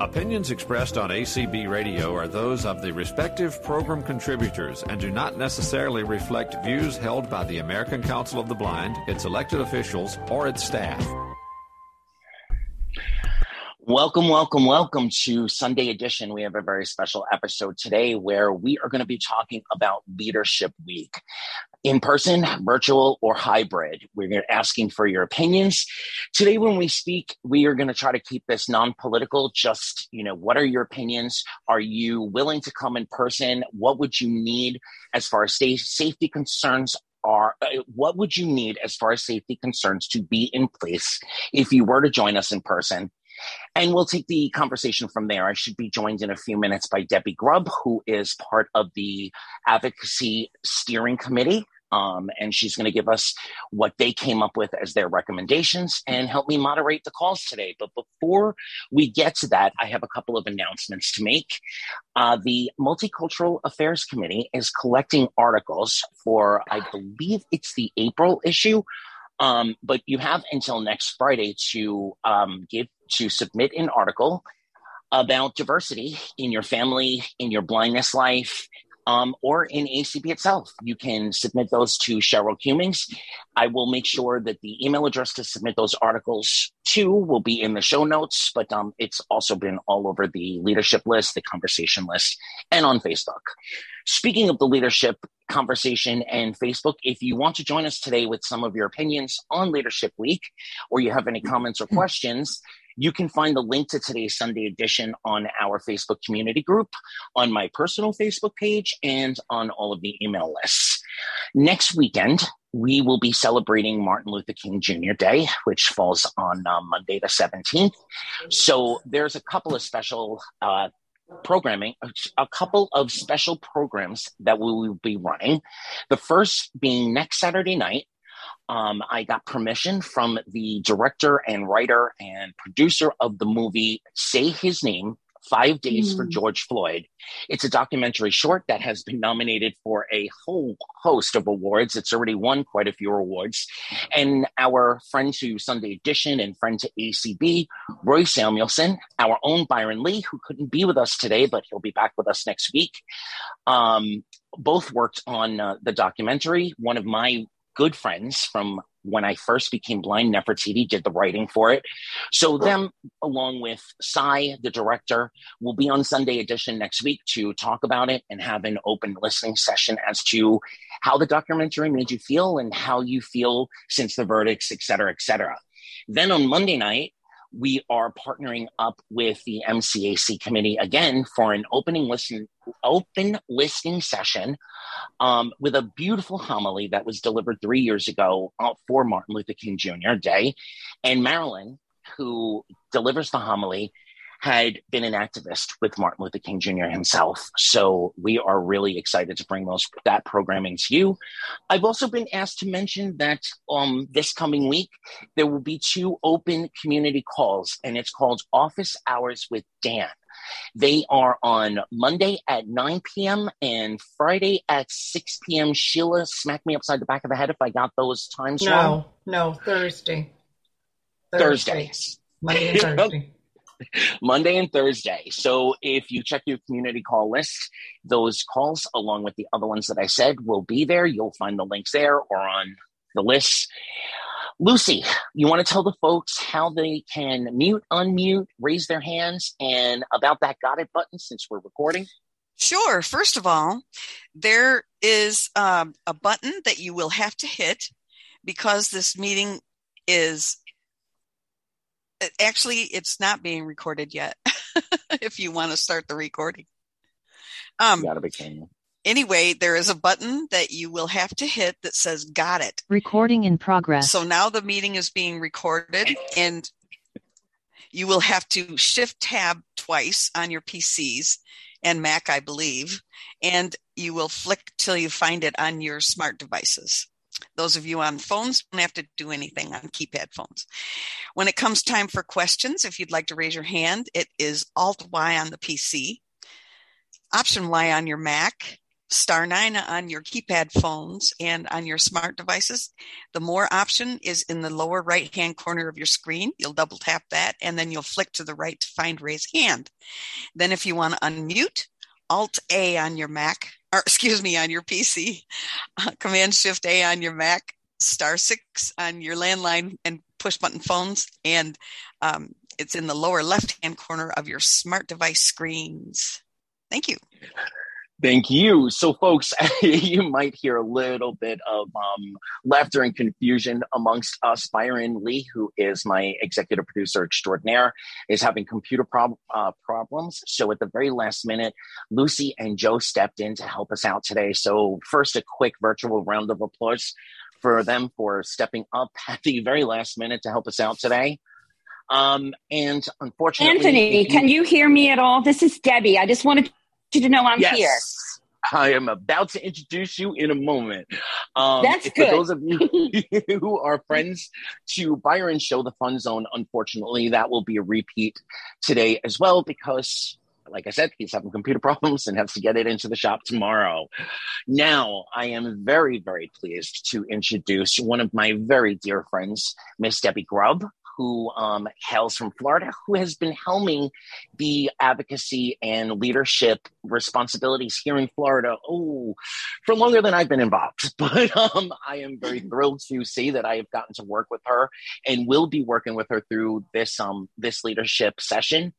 Opinions expressed on ACB Radio are those of the respective program contributors and do not necessarily reflect views held by the American Council of the Blind, its elected officials, or its staff. Welcome, welcome, welcome to Sunday edition. We have a very special episode today where we are going to be talking about Leadership Week. In person, virtual, or hybrid. We're asking for your opinions. Today, when we speak, we are going to try to keep this non political. Just, you know, what are your opinions? Are you willing to come in person? What would you need as far as safety concerns are uh, what would you need as far as safety concerns to be in place if you were to join us in person and we'll take the conversation from there. I should be joined in a few minutes by Debbie Grubb, who is part of the Advocacy Steering Committee. Um, and she's going to give us what they came up with as their recommendations and help me moderate the calls today. But before we get to that, I have a couple of announcements to make. Uh, the Multicultural Affairs Committee is collecting articles for, I believe it's the April issue um, but you have until next Friday to um, give to submit an article about diversity in your family, in your blindness life, um, or in ACB itself. You can submit those to Cheryl Cummings. I will make sure that the email address to submit those articles to will be in the show notes, but um, it's also been all over the leadership list, the conversation list, and on Facebook. Speaking of the leadership conversation and Facebook, if you want to join us today with some of your opinions on Leadership Week, or you have any comments or questions, you can find the link to today's Sunday edition on our Facebook community group, on my personal Facebook page, and on all of the email lists. Next weekend, we will be celebrating Martin Luther King Jr. Day, which falls on uh, Monday the 17th. So there's a couple of special uh, programming, a couple of special programs that we will be running. The first being next Saturday night um, I got permission from the director and writer and producer of the movie Say His Name, Five Days mm. for George Floyd. It's a documentary short that has been nominated for a whole host of awards. It's already won quite a few awards. And our friend to Sunday Edition and friend to ACB, Roy Samuelson, our own Byron Lee, who couldn't be with us today, but he'll be back with us next week. Um, both worked on uh, the documentary. One of my good friends from when I first became blind. Nefertiti did the writing for it. So them, along with Cy, the director, will be on Sunday edition next week to talk about it and have an open listening session as to how the documentary made you feel and how you feel since the verdicts, et cetera, et cetera. Then on Monday night, we are partnering up with the MCAC committee again for an opening listen, open listening session um, with a beautiful homily that was delivered three years ago uh, for Martin Luther King Jr. Day. And Marilyn, who delivers the homily, had been an activist with Martin Luther King Jr. himself. So we are really excited to bring those that programming to you. I've also been asked to mention that um, this coming week there will be two open community calls, and it's called Office Hours with Dan. They are on Monday at 9 p.m. and Friday at 6 p.m. Sheila, smack me upside the back of the head if I got those times no, wrong. No, no, Thursday. Thursday. Thursdays. Monday and Thursday. Monday and Thursday. So if you check your community call list, those calls, along with the other ones that I said, will be there. You'll find the links there or on the list. Lucy, you want to tell the folks how they can mute, unmute, raise their hands, and about that got it button since we're recording? Sure. First of all, there is um, a button that you will have to hit because this meeting is actually it's not being recorded yet if you want to start the recording. Um gotta be kidding anyway there is a button that you will have to hit that says got it. Recording in progress. So now the meeting is being recorded and you will have to shift tab twice on your pcs and mac i believe and you will flick till you find it on your smart devices those of you on phones don't have to do anything on keypad phones. When it comes time for questions, if you'd like to raise your hand, it is Alt Y on the PC, Option Y on your Mac, star nine on your keypad phones and on your smart devices. The more option is in the lower right hand corner of your screen. You'll double tap that and then you'll flick to the right to find raise hand. Then if you want to unmute, Alt A on your Mac, or excuse me, on your PC, uh, Command Shift A on your Mac, star six on your landline and push button phones, and um, it's in the lower left hand corner of your smart device screens. Thank you. Thank you. So, folks, you might hear a little bit of um, laughter and confusion amongst us. Byron Lee, who is my executive producer extraordinaire, is having computer prob- uh, problems. So, at the very last minute, Lucy and Joe stepped in to help us out today. So, first, a quick virtual round of applause for them for stepping up at the very last minute to help us out today. Um, and unfortunately, Anthony, can you hear me at all? This is Debbie. I just wanted you to know I'm yes. here. I am about to introduce you in a moment. Um, That's For good. those of you who are friends to Byron's show, The Fun Zone, unfortunately, that will be a repeat today as well because, like I said, he's having computer problems and has to get it into the shop tomorrow. Now, I am very, very pleased to introduce one of my very dear friends, Miss Debbie Grubb, who um, hails from Florida, who has been helming the advocacy and leadership responsibilities here in Florida, oh, for longer than I've been involved. But um, I am very thrilled to see that I have gotten to work with her and will be working with her through this um, this leadership session.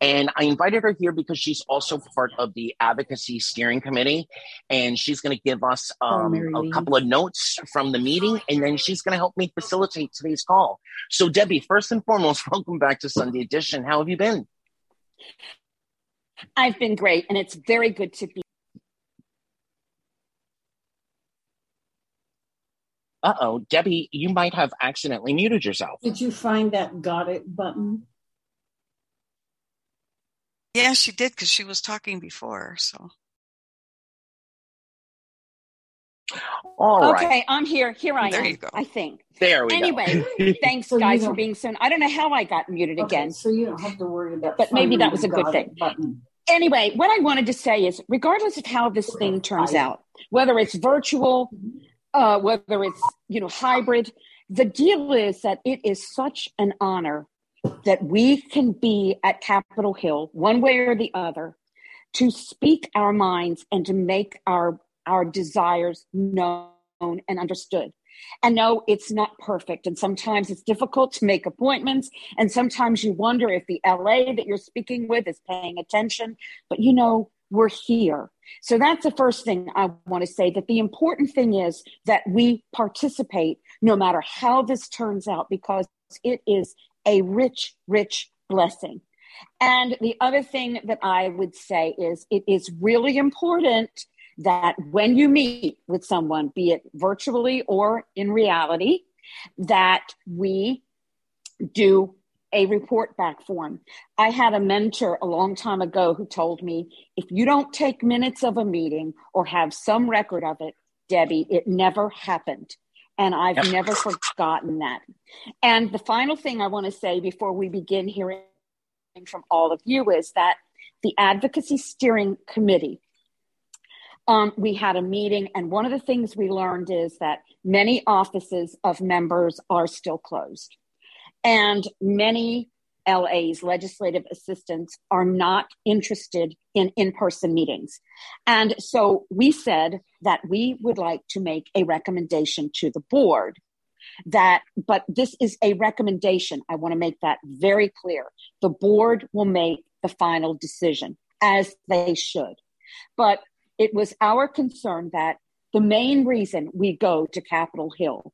And I invited her here because she's also part of the advocacy steering committee. And she's going to give us um, a couple of notes from the meeting. And then she's going to help me facilitate today's call. So, Debbie, first and foremost, welcome back to Sunday Edition. How have you been? I've been great, and it's very good to be. Uh oh, Debbie, you might have accidentally muted yourself. Did you find that got it button? Yeah, she did because she was talking before. So All okay, right. I'm here. Here I There am. you go. I think. There we Anyway, go. thanks So guys for being so. I don't know how I got muted Okay, again. so you don't have to worry about. But maybe that was a good thing. Button. Anyway, what I wanted to say is, regardless of how this thing turns out, whether it's virtual, uh, whether it's you know hybrid, the deal is that it is such an honor that we can be at Capitol Hill, one way or the other, to speak our minds and to make our our desires known and understood. And no, it's not perfect. And sometimes it's difficult to make appointments. And sometimes you wonder if the LA that you're speaking with is paying attention. But you know, we're here. So that's the first thing I want to say that the important thing is that we participate no matter how this turns out, because it is a rich, rich blessing. And the other thing that I would say is it is really important that when you meet with someone, be it virtually or in reality, that we do a report back form. I had a mentor a long time ago who told me if you don't take minutes of a meeting or have some record of it, Debbie, it never happened. And I've Yep. never forgotten that. And the final thing I want to say before we begin hearing from all of you is that the Advocacy Steering Committee, um, we had a meeting, and one of the things we learned is that many offices of members are still closed. And many LA's legislative assistants are not interested in in person meetings. And so we said that we would like to make a recommendation to the board that, but this is a recommendation. I want to make that very clear. The board will make the final decision as they should. But it was our concern that the main reason we go to Capitol Hill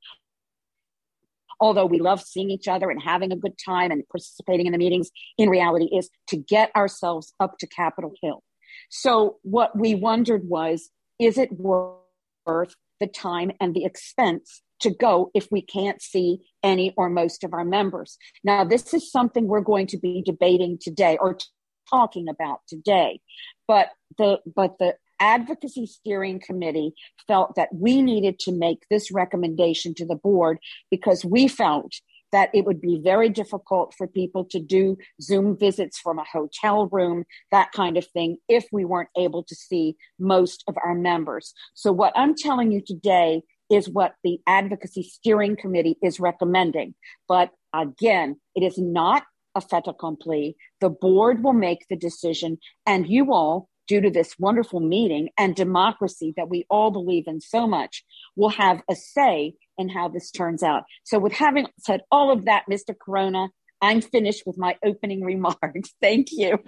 although we love seeing each other and having a good time and participating in the meetings, in reality is to get ourselves up to Capitol Hill. So what we wondered was, is it worth the time and the expense to go if we can't see any or most of our members? Now, this is something we're going to be debating today or talking about today. But the but the advocacy steering committee felt that we needed to make this recommendation to the board because we felt that it would be very difficult for people to do Zoom visits from a hotel room, that kind of thing, if we weren't able to see most of our members. So, what I'm telling you today is what the Advocacy Steering Committee is recommending. But again, it is not a fait accompli. The board will make the decision, and you all, due to this wonderful meeting and democracy that we all believe in so much, will have a say in how this turns out. So, with having said all of that, Mr. Corona, I'm finished with my opening remarks. Thank you.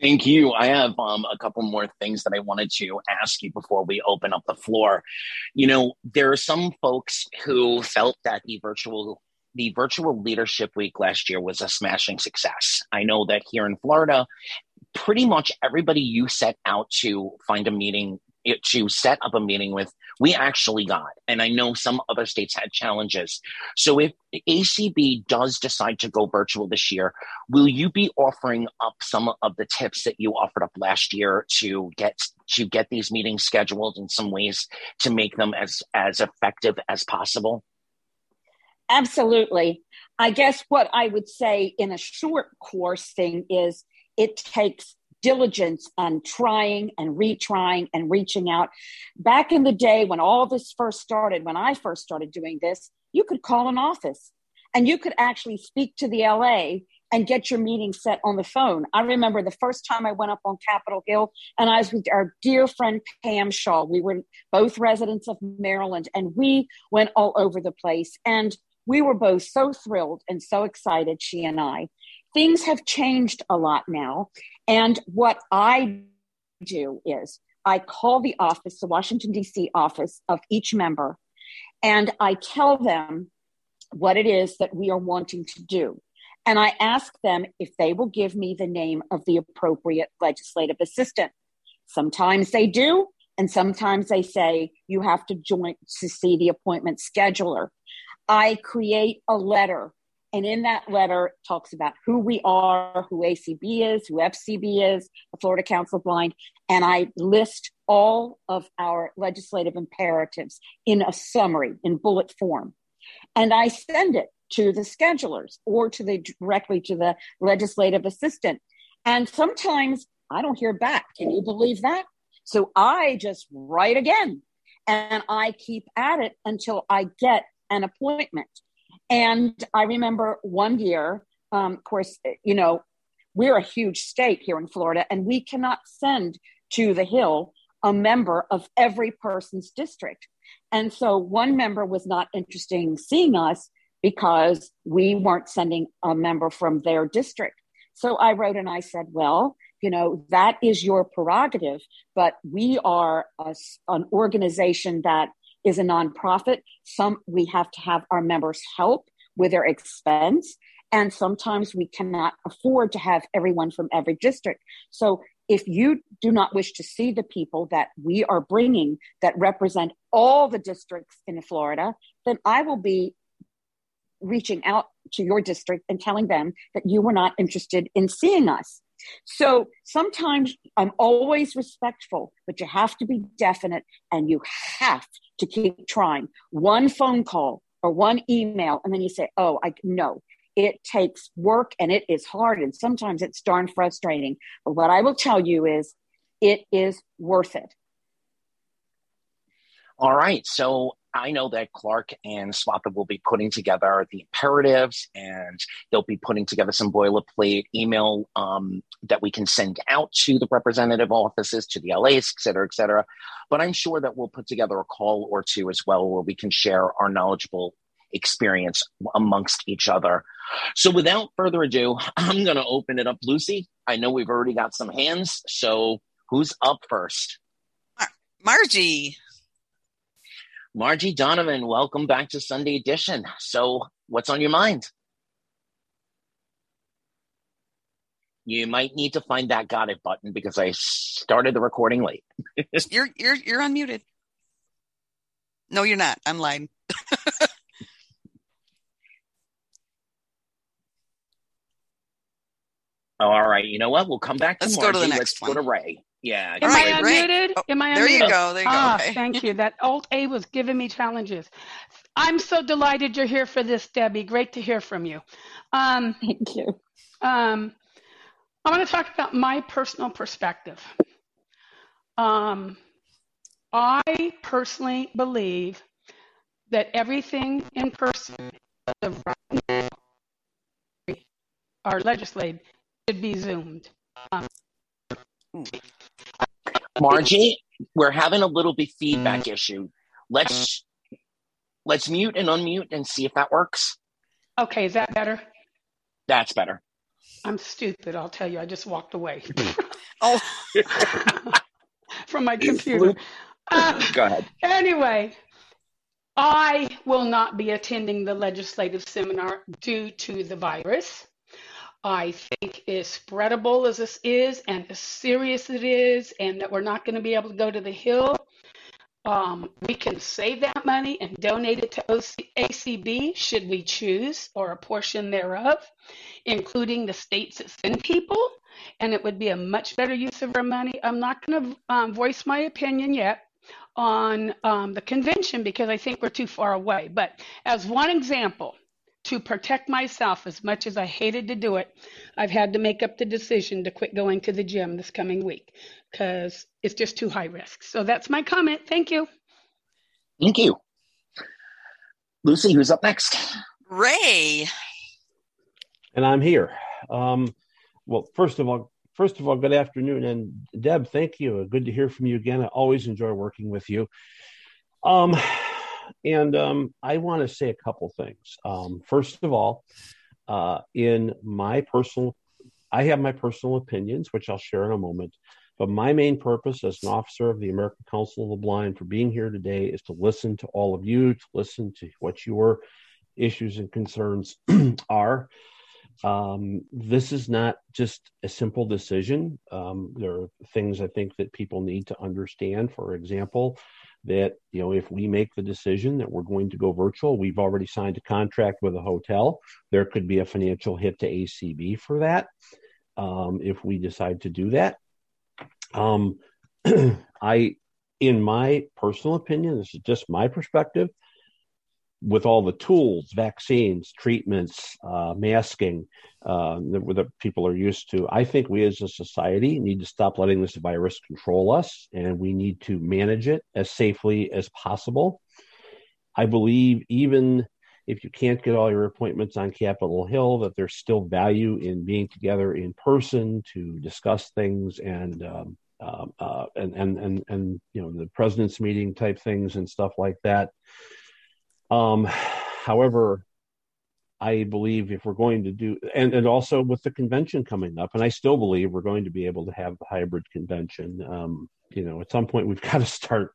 Thank you. I have um, a couple more things that I wanted to ask you before we open up the floor. You know, there are some folks who felt that the virtual the virtual leadership week last year was a smashing success. I know that here in Florida, pretty much everybody you set out to find a meeting eh, to set up a meeting with we actually got. And i know some other states had challenges. So if acb does decide to go virtual this year will you be offering up some of the tips that you offered up last year to get to get these meetings scheduled in some ways to make them as as effective as possible? Absolutely. I guess what i would say in a short course thing is it takes diligence and trying and retrying and reaching out. Back in the day when all this first started, when I first started doing this, you could call an office and you could actually speak to the LA and get your meeting set on the phone. I remember the first time I went up on Capitol Hill and I was with our dear friend Pam Shaw. We were both residents of Maryland and we went all over the place. And we were both so thrilled and so excited, she and I. Things have changed a lot now. And what I do is I call the office, the Washington, D.C. office of each member, and I tell them what it is that we are wanting to do. And I ask them if they will give me the name of the appropriate legislative assistant. Sometimes they do, and sometimes they say you have to join to see the appointment scheduler. I create a letter and in that letter, talks about who we are, who ACB is, who FCB is, the Florida Council of Blind. And I list all of our legislative imperatives in a summary, in bullet form. And I send it to the schedulers or to the directly to the legislative assistant. And sometimes I don't hear back. Can you believe that? So I just write again and I keep at it until I get an appointment. And I remember one year, um, of course, you know, we're a huge state here in Florida, and we cannot send to the Hill a member of every person's district. And so one member was not interested in seeing us because we weren't sending a member from their district. So I wrote and I said, well, you know, that is your prerogative, but we are a, an organization that is a nonprofit. Some we have to have our members help with their expense. And sometimes we cannot afford to have everyone from every district. So if you do not wish to see the people that we are bringing that represent all the districts in Florida, then I will be reaching out to your district and telling them that you were not interested in seeing us. So sometimes I'm always respectful, but you have to be definite and you have to keep trying. One phone call or one email, and then you say, Oh, I no. It takes work and it is hard, and sometimes it's darn frustrating. But what I will tell you is it is worth it. All right. So I know that Clark and Swatha will be putting together the imperatives and they'll be putting together some boilerplate email um, that we can send out to the representative offices, to the LAs, et cetera, et cetera. But I'm sure that we'll put together a call or two as well where we can share our knowledgeable experience amongst each other. So without further ado, I'm going to open it up. Lucy, I know we've already got some hands. So who's up first? Margie. Margie Donovan, welcome back to Sunday Edition. So, what's on your mind? You might need to find that got it button because I started the recording late. you're you're you're unmuted. No, you're not. I'm lying. All right. You know what? We'll come back to Let's go to the next Let's one. go to Ray. Yeah. Am Right, I right. unmuted? Oh, Am I unmuted? there you go. There you ah, go. Okay. thank you. That Alt A was giving me challenges. I'm so delighted you're here for this, Debbie. Great to hear from you. Um, Thank you. um, I want to talk about my personal perspective. Um, I personally believe that everything in person our legislative should be zoomed. Um, Margie, we're having a little bit feedback issue. Let's let's mute and unmute and see if that works. okay, is that better? That's better. I'm stupid. I'll tell you. I just walked away Oh, from my computer. Uh, Go ahead. Anyway, I will not be attending the legislative seminar due to the virus. I think as spreadable as this is and as serious it is, and that we're not going to be able to go to the Hill, um, we can save that money and donate it to OC- ACB should we choose, or a portion thereof, including the states that send people. And it would be a much better use of our money. I'm not going to um, voice my opinion yet on um, the convention because I think we're too far away. But as one example, to protect myself as much as I hated to do it, I've had to make up the decision to quit going to the gym this coming week because it's just too high risk. So that's my comment. Thank you. Thank you. Lucy, who's up next? Ray. and I'm here. Um, well, first of all, first of all, good afternoon, and Deb, thank you. Good to hear from you again. I always enjoy working with you. Um, and um, I want to say a couple things. Um, first of all, uh, in my personal, I have my personal opinions, which I'll share in a moment. But my main purpose as an officer of the American Council of the Blind for being here today is to listen to all of you, to listen to what your issues and concerns are. Um, this is not just a simple decision. Um, there are things I think that people need to understand. For example, that you know if we make the decision that we're going to go virtual, we've already signed a contract with a hotel. There could be a financial hit to ACB for that um, if we decide to do that. Um, I, in my personal opinion, this is just my perspective with all the tools, vaccines, treatments, uh, masking uh, that, that people are used to, I think we as a society need to stop letting this virus control us and we need to manage it as safely as possible. I believe even if you can't get all your appointments on Capitol Hill, that there's still value in being together in person to discuss things and um, um, uh, and, and and and you know the president's meeting type things and stuff like that. Um, however, I believe if we're going to do, and, and also with the convention coming up, and I still believe we're going to be able to have the hybrid convention. Um, you know, at some point we've got to start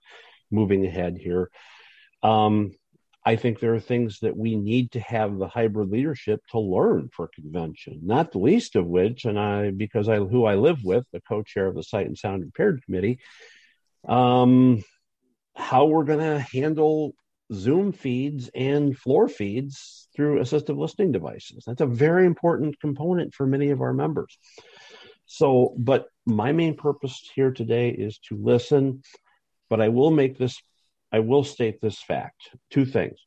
moving ahead here. Um, I think there are things that we need to have the hybrid leadership to learn for convention, not the least of which, and I, because I, who I live with, the co-chair of the Sight and Sound Impaired Committee, um, how we're going to handle Zoom feeds and floor feeds through assistive listening devices. That's a very important component for many of our members. So, but my main purpose here today is to listen, but I will make this, I will state this fact two things.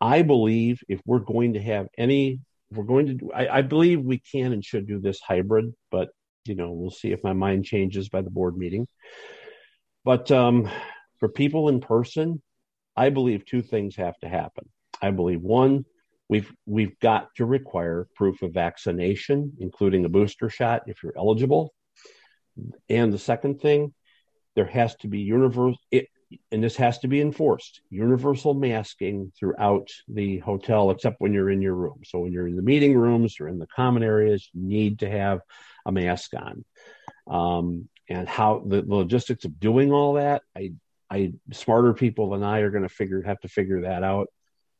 I believe if we're going to have any, we're going to do, I, I believe we can and should do this hybrid, but you know, we'll see if my mind changes by the board meeting. But um, for people in person, I believe two things have to happen. I believe one, we've we've got to require proof of vaccination, including a booster shot if you're eligible. And the second thing, there has to be universal, and this has to be enforced universal masking throughout the hotel, except when you're in your room. So when you're in the meeting rooms or in the common areas, you need to have a mask on. Um, and how the logistics of doing all that, I I smarter people than I are going to figure have to figure that out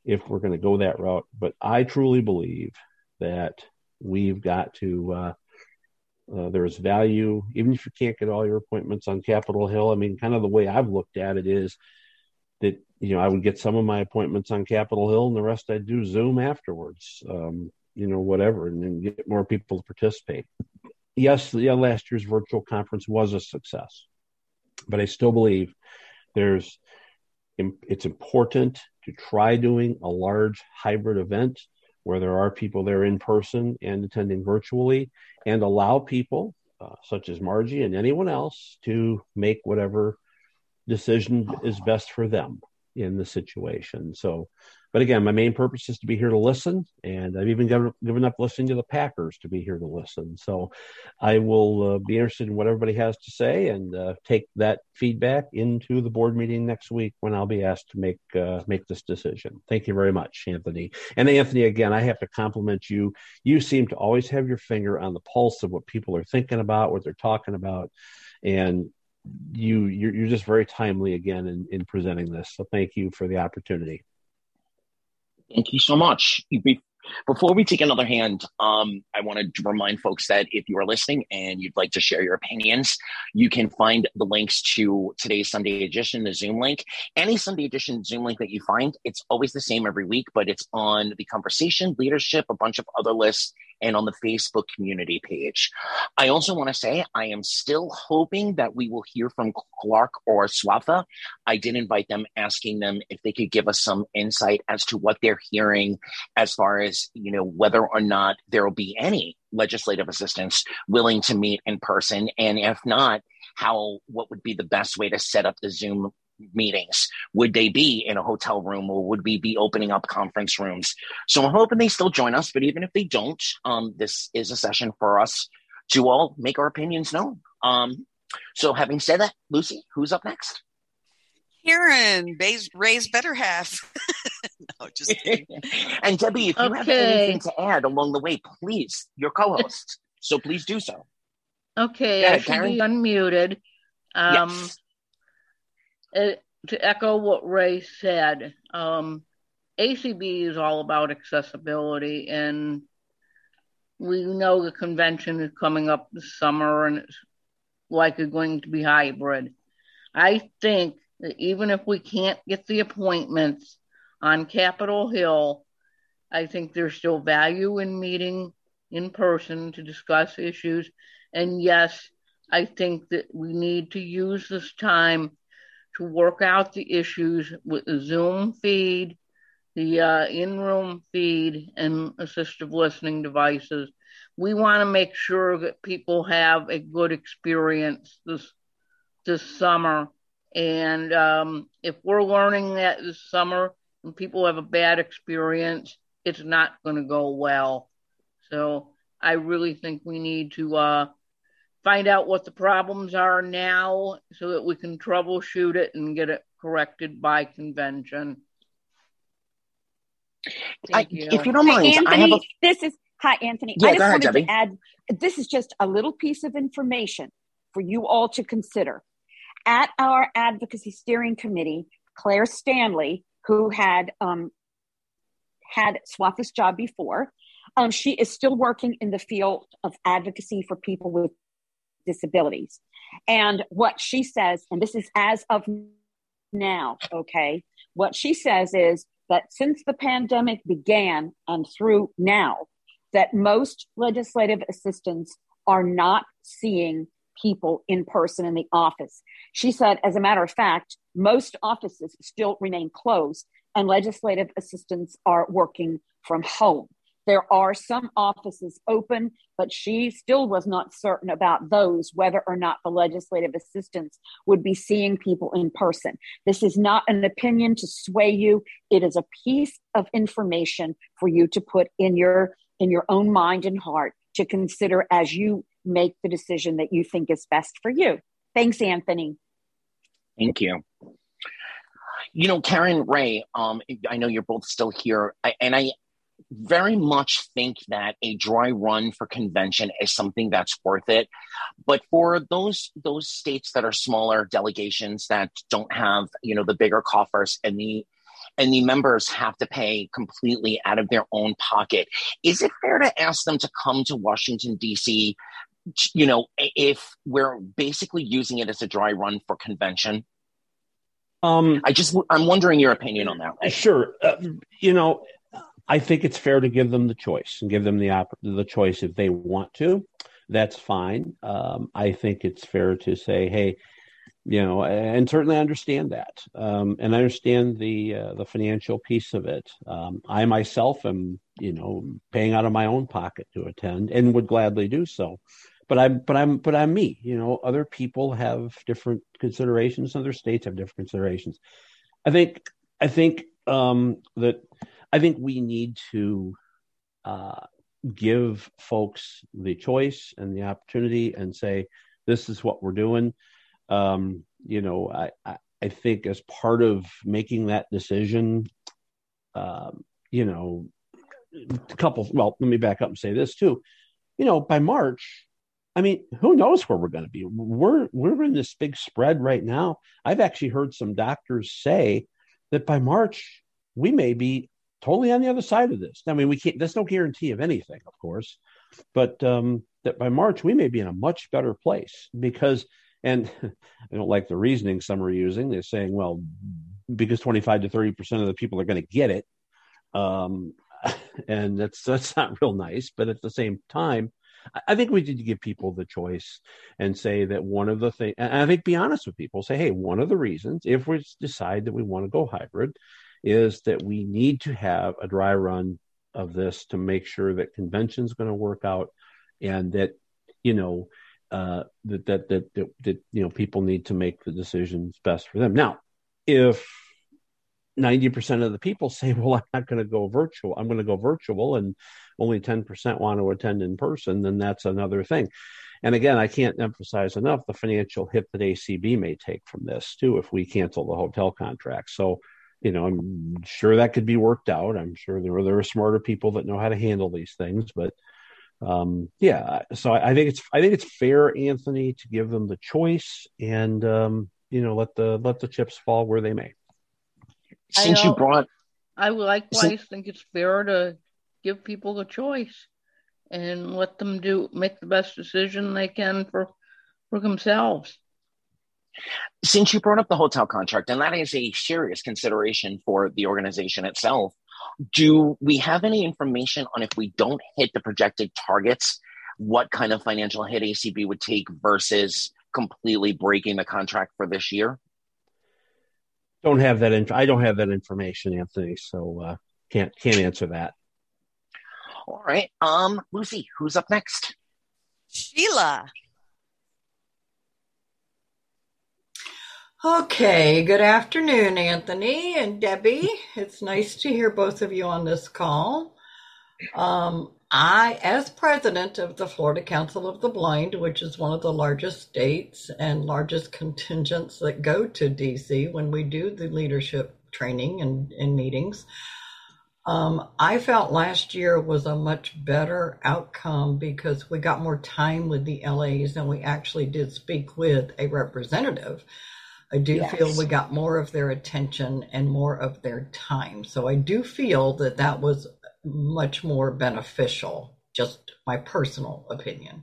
if we're going to go that route. But I truly believe that we've got to. Uh, uh, there's value, even if you can't get all your appointments on Capitol Hill. I mean, kind of the way I've looked at it is that you know I would get some of my appointments on Capitol Hill, and the rest I'd do Zoom afterwards. Um, you know, whatever, and then get more people to participate. Yes, yeah, last year's virtual conference was a success, but I still believe there's it's important to try doing a large hybrid event where there are people there in person and attending virtually and allow people uh, such as Margie and anyone else to make whatever decision is best for them in the situation. So but again, my main purpose is to be here to listen, and I've even given, up listening to the Packers to be here to listen. So I will uh, be interested in what everybody has to say and uh, take that feedback into the board meeting next week when I'll be asked to make uh, make this decision. Thank you very much, Anthony. And Anthony, again, I have to compliment you. You seem to always have your finger on the pulse of what people are thinking about, what they're talking about, and you you're, you're just very timely again in, in presenting this. So thank you for the opportunity. Thank you so much. Before we take another hand, um, I want to remind folks that if you are listening and you'd like to share your opinions, you can find the links to today's Sunday edition, the Zoom link. Any Sunday edition Zoom link that you find, it's always the same every week, but it's on the conversation, leadership, a bunch of other lists, and on the Facebook community page. I also want to say I am still hoping that we will hear from Clark or Swatha. I did invite them, asking them if they could give us some insight as to what they're hearing as far as, you know, whether or not there will be any legislative assistants willing to meet in person. And if not, how what would be the best way to set up the Zoom meetings? Would they be in a hotel room or would we be opening up conference rooms? So I'm hoping they still join us, but even if they don't, um, this is a session for us to all make our opinions known. Um, so having said that, Lucy, who's up next? Karen, Ray's, Ray's better half. no, just and Debbie, if you okay. have anything to add along the way, please, your co-host. so please do so. Okay, ahead, I should Karen. be unmuted. Um, yes to echo what Ray said, um, ACB is all about accessibility, and we know the convention is coming up this summer and it's likely going to be hybrid. I think that even if we can't get the appointments on Capitol Hill, I think there's still value in meeting in person to discuss issues. And yes, I think that we need to use this time to work out the issues with the Zoom feed, the uh, in room feed, and assistive listening devices. We want to make sure that people have a good experience this this summer. And um, if we're learning that this summer and people have a bad experience, it's not going to go well. So I really think we need to uh, find out what the problems are now so that we can troubleshoot it and get it corrected by convention. I, you. If you don't mind, hi, Anthony, a... this is hi Anthony. Yeah, I just ahead, wanted Debbie. to add this is just a little piece of information for you all to consider. At our advocacy steering committee, Claire Stanley, who had um, had Swatha's job before, um, she is still working in the field of advocacy for people with disabilities. And what she says, and this is as of now, okay, what she says is that since the pandemic began and through now, that most legislative assistants are not seeing people in person in the office. She said, as a matter of fact, most offices still remain closed and legislative assistants are working from home. There are some offices open, but she still was not certain about those, whether or not the legislative assistants would be seeing people in person. This is not an opinion to sway you. It is a piece of information for you to put in your in your own mind and heart to consider as you make the decision that you think is best for you. Thanks, Anthony. Thank you. You know, Karen Ray, um, I know you're both still here, I, and I very much think that a dry run for convention is something that's worth it. But for those those states that are smaller delegations that don't have, you know, the bigger coffers and the and the members have to pay completely out of their own pocket, is it fair to ask them to come to Washington D.C. You know, if we're basically using it as a dry run for convention? Um, I just I'm wondering your opinion on that. Sure, uh, you know, I think it's fair to give them the choice and give them the op- the choice if they want to. That's fine. Um, I think it's fair to say, hey, you know, and certainly understand that, um, and I understand the uh, the financial piece of it. Um, I myself am, you know, paying out of my own pocket to attend, and would gladly do so. But I'm, but I'm, but I'm me. You know, other people have different considerations. Other states have different considerations. I think, I think um, that I think we need to uh, give folks the choice and the opportunity, and say, this is what we're doing um, you know, I, I, I, think as part of making that decision, um, you know, a couple, well, let me back up and say this too. You know, by March, I mean, who knows where we're going to be? We're we're in this big spread right now. I've actually heard some doctors say that by March we may be totally on the other side of this. I mean, we can't. There's no guarantee of anything, of course, but um, that by March we may be in a much better place because and I don't like the reasoning some are using. They're saying, well, because 25 to 30% of the people are going to get it. Um, and that's, that's not real nice. But at the same time, I think we need to give people the choice and say that one of the things, and I think be honest with people, say, hey, one of the reasons, if we decide that we want to go hybrid, is that we need to have a dry run of this to make sure that convention's going to work out and that, you know, uh, that, that, that that that you know people need to make the decisions best for them. Now, if ninety percent of the people say, "Well, I'm not going to go virtual. I'm going to go virtual," and only ten percent want to attend in person, then that's another thing. And again, I can't emphasize enough the financial hit that ACB may take from this too if we cancel the hotel contract. So, you know, I'm sure that could be worked out. I'm sure there are there are smarter people that know how to handle these things, but um, yeah, so I, I, think it's I think it's fair, Anthony, to give them the choice and um, you know let the let the chips fall where they may. Since you brought, I likewise since, think it's fair to give people the choice and let them do make the best decision they can for for themselves. Since you brought up the hotel contract, and that is a serious consideration for the organization itself, do we have any information on if we don't hit the projected targets, what kind of financial hit ACB would take versus completely breaking the contract for this year? Don't have that. Inf- I don't have that information, Anthony. So uh, can't can't answer that. All right, um, Lucy, who's up next? Sheila. Okay, good afternoon, Anthony and Debbie. It's nice to hear both of you on this call. Um, I, as president of the Florida Council of the Blind, which is one of the largest states and largest contingents that go to DC when we do the leadership training and, and meetings, um, I felt last year was a much better outcome because we got more time with the LAs and we actually did speak with a representative I do yes. feel we got more of their attention and more of their time. So I do feel that that was much more beneficial, just my personal opinion.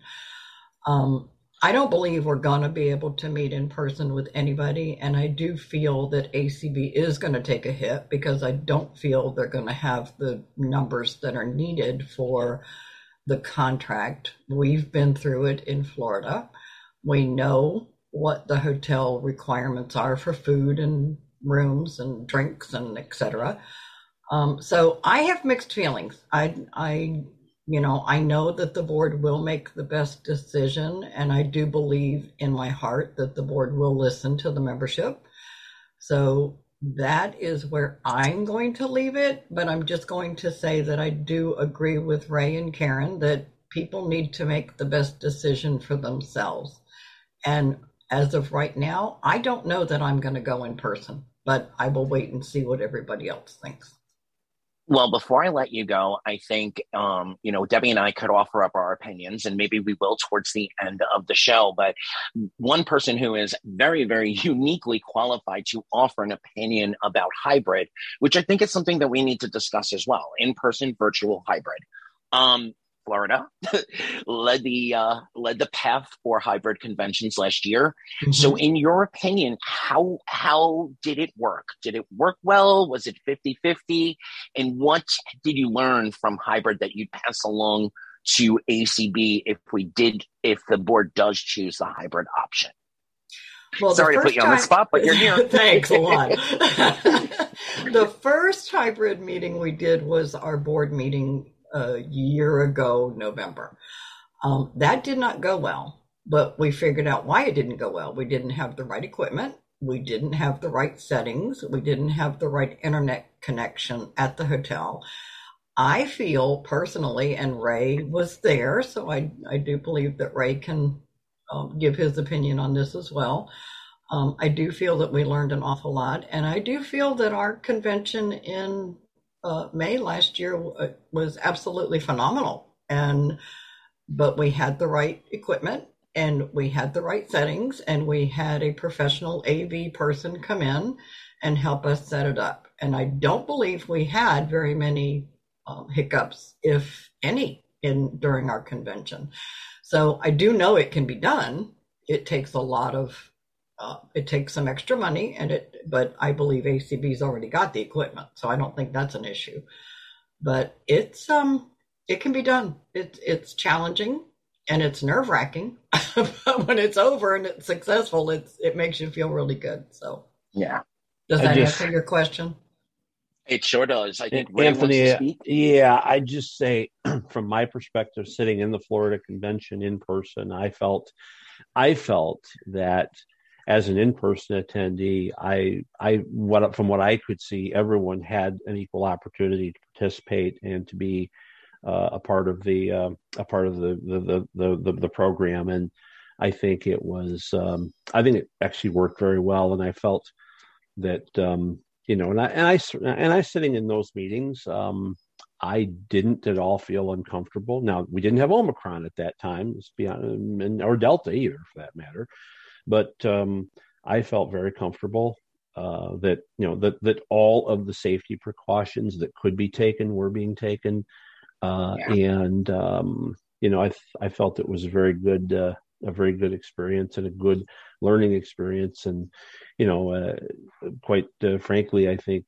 Um, I don't believe we're going to be able to meet in person with anybody. And I do feel that ACB is going to take a hit because I don't feel they're going to have the numbers that are needed for the contract. We've been through it in Florida. We know what the hotel requirements are for food and rooms and drinks and etc. Um, so I have mixed feelings. I, I, you know, I know that the board will make the best decision, and I do believe in my heart that the board will listen to the membership. So that is where I'm going to leave it. But I'm just going to say that I do agree with Ray and Karen that people need to make the best decision for themselves. And as of right now, I don't know that I'm going to go in person, but I will wait and see what everybody else thinks. Well, before I let you go, I think um, you know Debbie and I could offer up our opinions, and maybe we will towards the end of the show. But one person who is very, very uniquely qualified to offer an opinion about hybrid, which I think is something that we need to discuss as well, in-person, virtual, hybrid. Um, Florida, led the uh, led the path for hybrid conventions last year. Mm-hmm. So, in your opinion, how how did it work? Did it work well? Was it 50-50? And what did you learn from hybrid that you'd pass along to ACB if we did if the board does choose the hybrid option? Well, Sorry to put you on the spot, but you're here. Thanks a lot. the first hybrid meeting we did was our board meeting a year ago, November. Um, that did not go well, but we figured out why it didn't go well. We didn't have the right equipment. We didn't have the right settings. We didn't have the right internet connection at the hotel. I feel personally, and Ray was there, so I, I do believe that Ray can um, give his opinion on this as well. Um, I do feel that we learned an awful lot, and I do feel that our convention in uh, May last year uh, was absolutely phenomenal. And but we had the right equipment, and we had the right settings, and we had a professional AV person come in and help us set it up. And I don't believe we had very many um, hiccups, if any, in during our convention. So I do know it can be done. It takes a lot of, uh, it takes some extra money, and it. But I believe ACB's already got the equipment, so I don't think that's an issue. But it's um, it can be done. It's it's challenging and it's nerve wracking, but when it's over and it's successful, it's it makes you feel really good. So yeah, does that just, answer your question? It sure does. I think Anthony. Yeah, I just say from my perspective, sitting in the Florida convention in person, I felt, I felt that as an in-person attendee, I, I, what from what I could see, everyone had an equal opportunity to participate and to be uh, a part of the, uh, a part of the the, the the the program, and I think it was, um, I think it actually worked very well, and I felt that um, you know, and I and I and I sitting in those meetings, um, I didn't at all feel uncomfortable. Now we didn't have Omicron at that time, beyond, or Delta either, for that matter. But um, I felt very comfortable uh, that you know that that all of the safety precautions that could be taken were being taken, uh, yeah. and um, you know I I felt it was a very good uh, a very good experience and a good learning experience. And you know uh, quite uh, frankly i think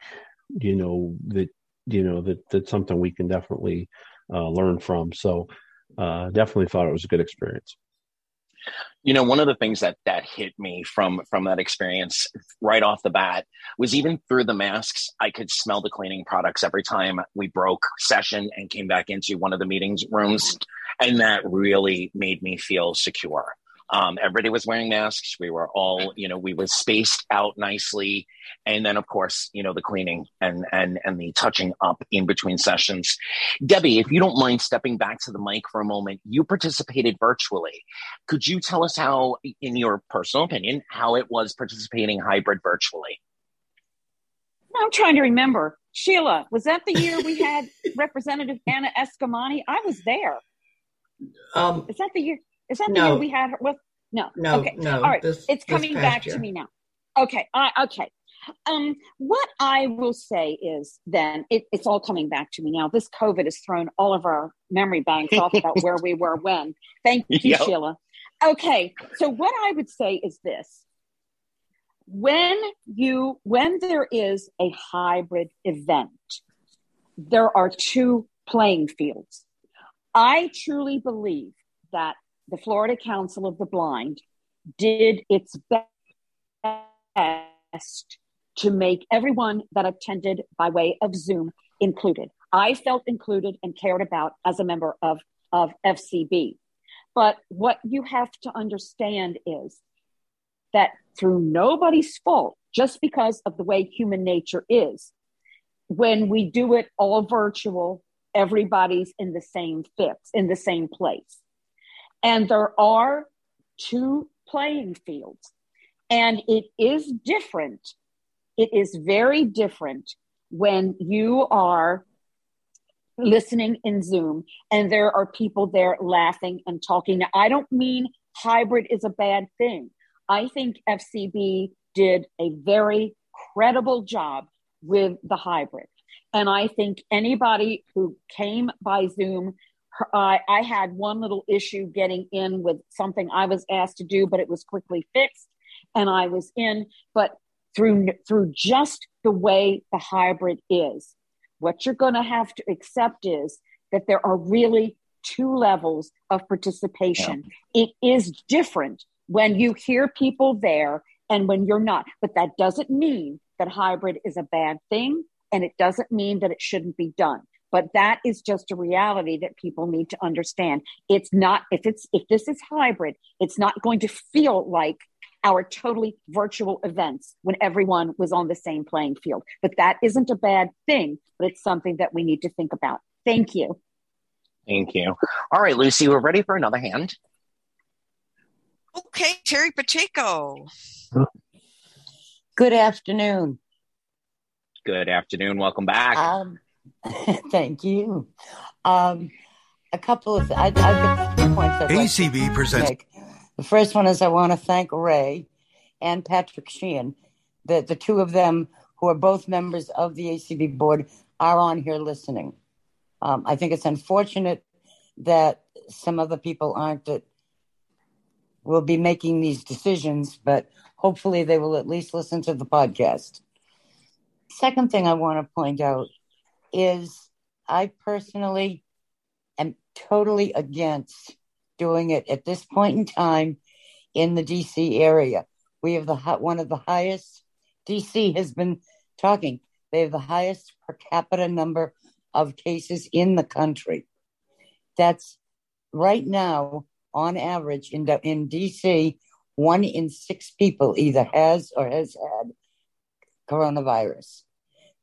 you know that you know that that's something we can definitely uh, learn from. So uh, definitely thought it was a good experience you know one of the things that that hit me from from that experience right off the bat was even through the masks i could smell the cleaning products every time we broke session and came back into one of the meetings rooms. And that really made me feel secure um, everybody was wearing masks. We were all, you know, we were spaced out nicely, and then of course, you know, the cleaning and and and the touching up in between sessions. Debbie, if you don't mind stepping back to the mic for a moment, you participated virtually. Could you tell us how, in your personal opinion, how it was participating hybrid virtually? I'm trying to remember. Sheila, was that the year we had Representative Anna Eskamani? I was there. Um, Is that the year? Is that the no. year we had her with? No. No. Okay. No. All right. This, it's coming back year. to me now. Okay. Uh, okay. Um, what I will say is then it, it's all coming back to me now. This COVID has thrown all of our memory banks off about where we were when. Thank you, yep. Sheila. Okay. So what I would say is this. When you when there is a hybrid event, there are two playing fields. I truly believe that the Florida Council of the Blind did its best to make everyone that attended by way of Zoom included. I felt included and cared about as a member of, of FCB. But what you have to understand is that through nobody's fault, just because of the way human nature is, when we do it all virtual, everybody's in the same fix, in the same place. And there are two playing fields. And it is different. It is very different when you are listening in Zoom and there are people there laughing and talking. Now, I don't mean hybrid is a bad thing. I think FCB did a very credible job with the hybrid. And I think anybody who came by Zoom I, I had one little issue getting in with something I was asked to do, but it was quickly fixed and I was in. But through through just the way the hybrid is, what you're going to have to accept is that there are really two levels of participation. Yeah. It is different when you hear people there and when you're not. But that doesn't mean that hybrid is a bad thing, and it doesn't mean that it shouldn't be done. But that is just a reality that people need to understand. It's not if it's if this is hybrid, it's not going to feel like our totally virtual events when everyone was on the same playing field. But that isn't a bad thing, but it's something that we need to think about. Thank you. Thank you. All right, Lucy, we're ready for another hand. Okay, Terry Pacheco. Good afternoon. Good afternoon. Welcome back. Um, thank you. Um, a couple of I, I've got three points. I'd ACB like to presents. make. The first one is I want to thank Ray and Patrick Sheehan, that the two of them, who are both members of the ACB board, are on here listening. Um, I think it's unfortunate that some other people aren't that will be making these decisions, but hopefully they will at least listen to the podcast. Second thing I want to point out is I personally am totally against doing it at this point in time in the DC area. We have the one of the highest. DC has been talking. They have the highest per capita number of cases in the country. That's right now, on average, in in DC, one in six people either has or has had coronavirus.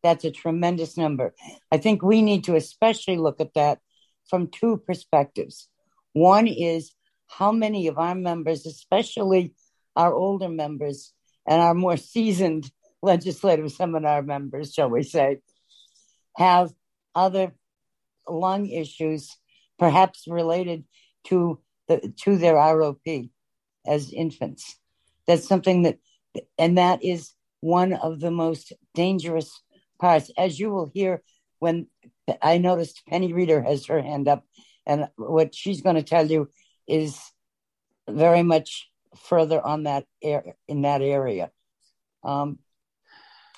That's a tremendous number. I think we need to especially look at that from two perspectives. One is how many of our members, especially our older members and our more seasoned legislative seminar members, shall we say, have other lung issues, perhaps related to the to their ROP as infants. That's something that, and that is one of the most dangerous parts, as you will hear when I noticed Penny Reader has her hand up, and what she's going to tell you is very much further on that air in that area. Um,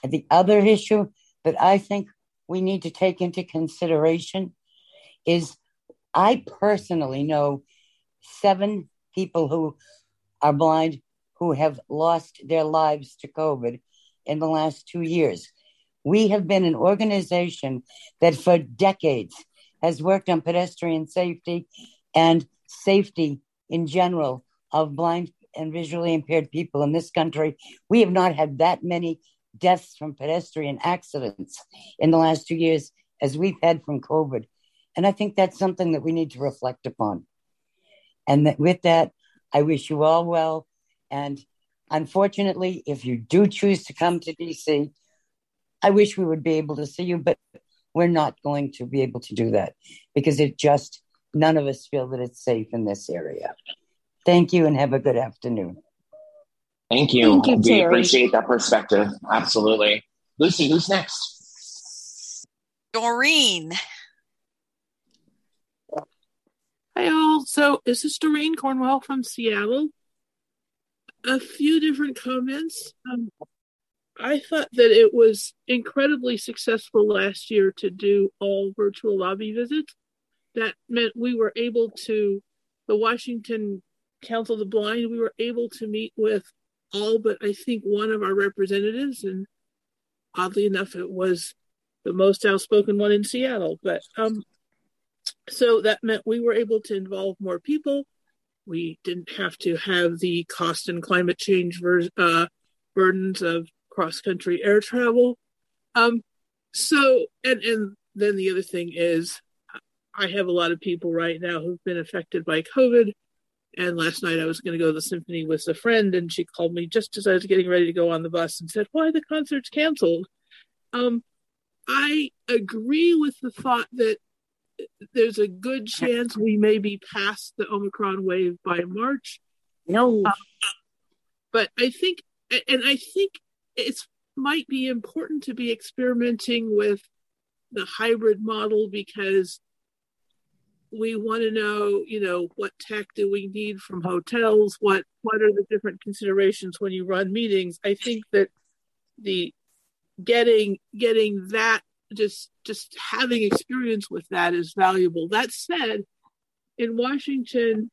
the other issue that I think we need to take into consideration is I personally know seven people who are blind who have lost their lives to COVID in the last two years. We have been an organization that for decades has worked on pedestrian safety and safety in general of blind and visually impaired people in this country. We have not had that many deaths from pedestrian accidents in the last two years as we've had from COVID. And I think that's something that we need to reflect upon. And that with that, I wish you all well. And unfortunately, if you do choose to come to DC, I wish we would be able to see you, but we're not going to be able to do that because it just, none of us feel that it's safe in this area. Thank you and have a good afternoon. Thank you. Thank you, we Terry. appreciate that perspective. Absolutely. Lucy, who's next? Doreen. Hi all. So this is Doreen Cornwell from Seattle. A few different comments. Um, I thought that it was incredibly successful last year to do all virtual lobby visits. That meant we were able to, the Washington Council of the Blind, we were able to meet with all but I think one of our representatives, and oddly enough, it was the most outspoken one in Seattle. But um, so that meant we were able to involve more people. We didn't have to have the cost and climate change ver- uh, burdens of cross country air travel. Um, so, and, and then the other thing is, I have a lot of people right now who've been affected by COVID. And last night I was going to go to the symphony with a friend, and she called me just as I was getting ready to go on the bus and said, "Why the concert's canceled?" Um, I agree with the thought that there's a good chance we may be past the Omicron wave by March. No. Um, but I think, and I think it's might be important to be experimenting with the hybrid model because we want to know, you know, what tech do we need from hotels? What what are the different considerations when you run meetings? I think that the getting getting that just just having experience with that is valuable. That said, in Washington,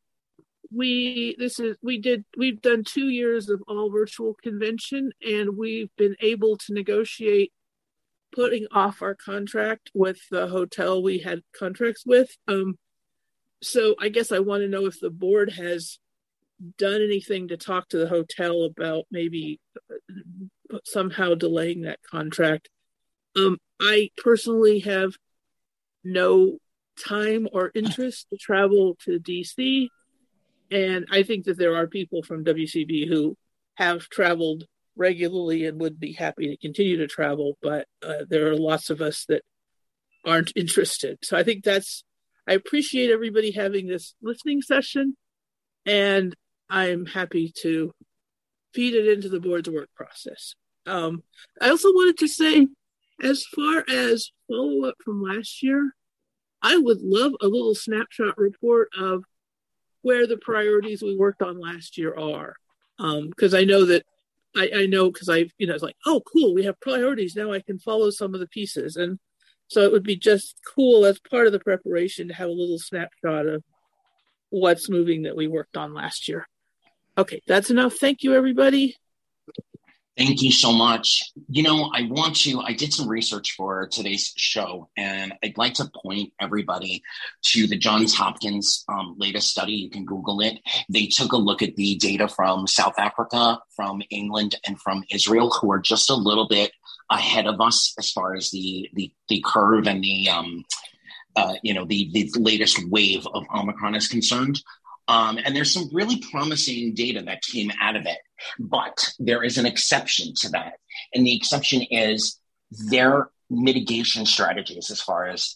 we this is we did we've done two years of all virtual convention and we've been able to negotiate putting off our contract with the hotel we had contracts with. Um so i guess i want to know if the board has done anything to talk to the hotel about maybe uh, somehow delaying that contract. Um i personally have no time or interest to travel to dc and I think that there are people from WCB who have traveled regularly and would be happy to continue to travel, but uh, there are lots of us that aren't interested. So I think that's, I appreciate everybody having this listening session, and I'm happy to feed it into the board's work process. Um, I also wanted to say, as far as follow up from last year, I would love a little snapshot report of where the priorities we worked on last year are. Because um, I know that I, I know because I, you know, it's like, oh, cool, we have priorities now. I can follow some of the pieces, and so it would be just cool as part of the preparation to have a little snapshot of what's moving that we worked on last year. Okay, that's enough. Thank you, everybody. Thank you so much. You know, I want to, I did some research for today's show, and I'd like to point everybody to the Johns Hopkins um, latest study. You can Google it. They took a look at the data from South Africa, from England, and from Israel, who are just a little bit ahead of us as far as the the, the curve and the um, uh, you know the the latest wave of Omicron is concerned. Um, and there's some really promising data that came out of it. But there is an exception to that. And the exception is their mitigation strategies as far as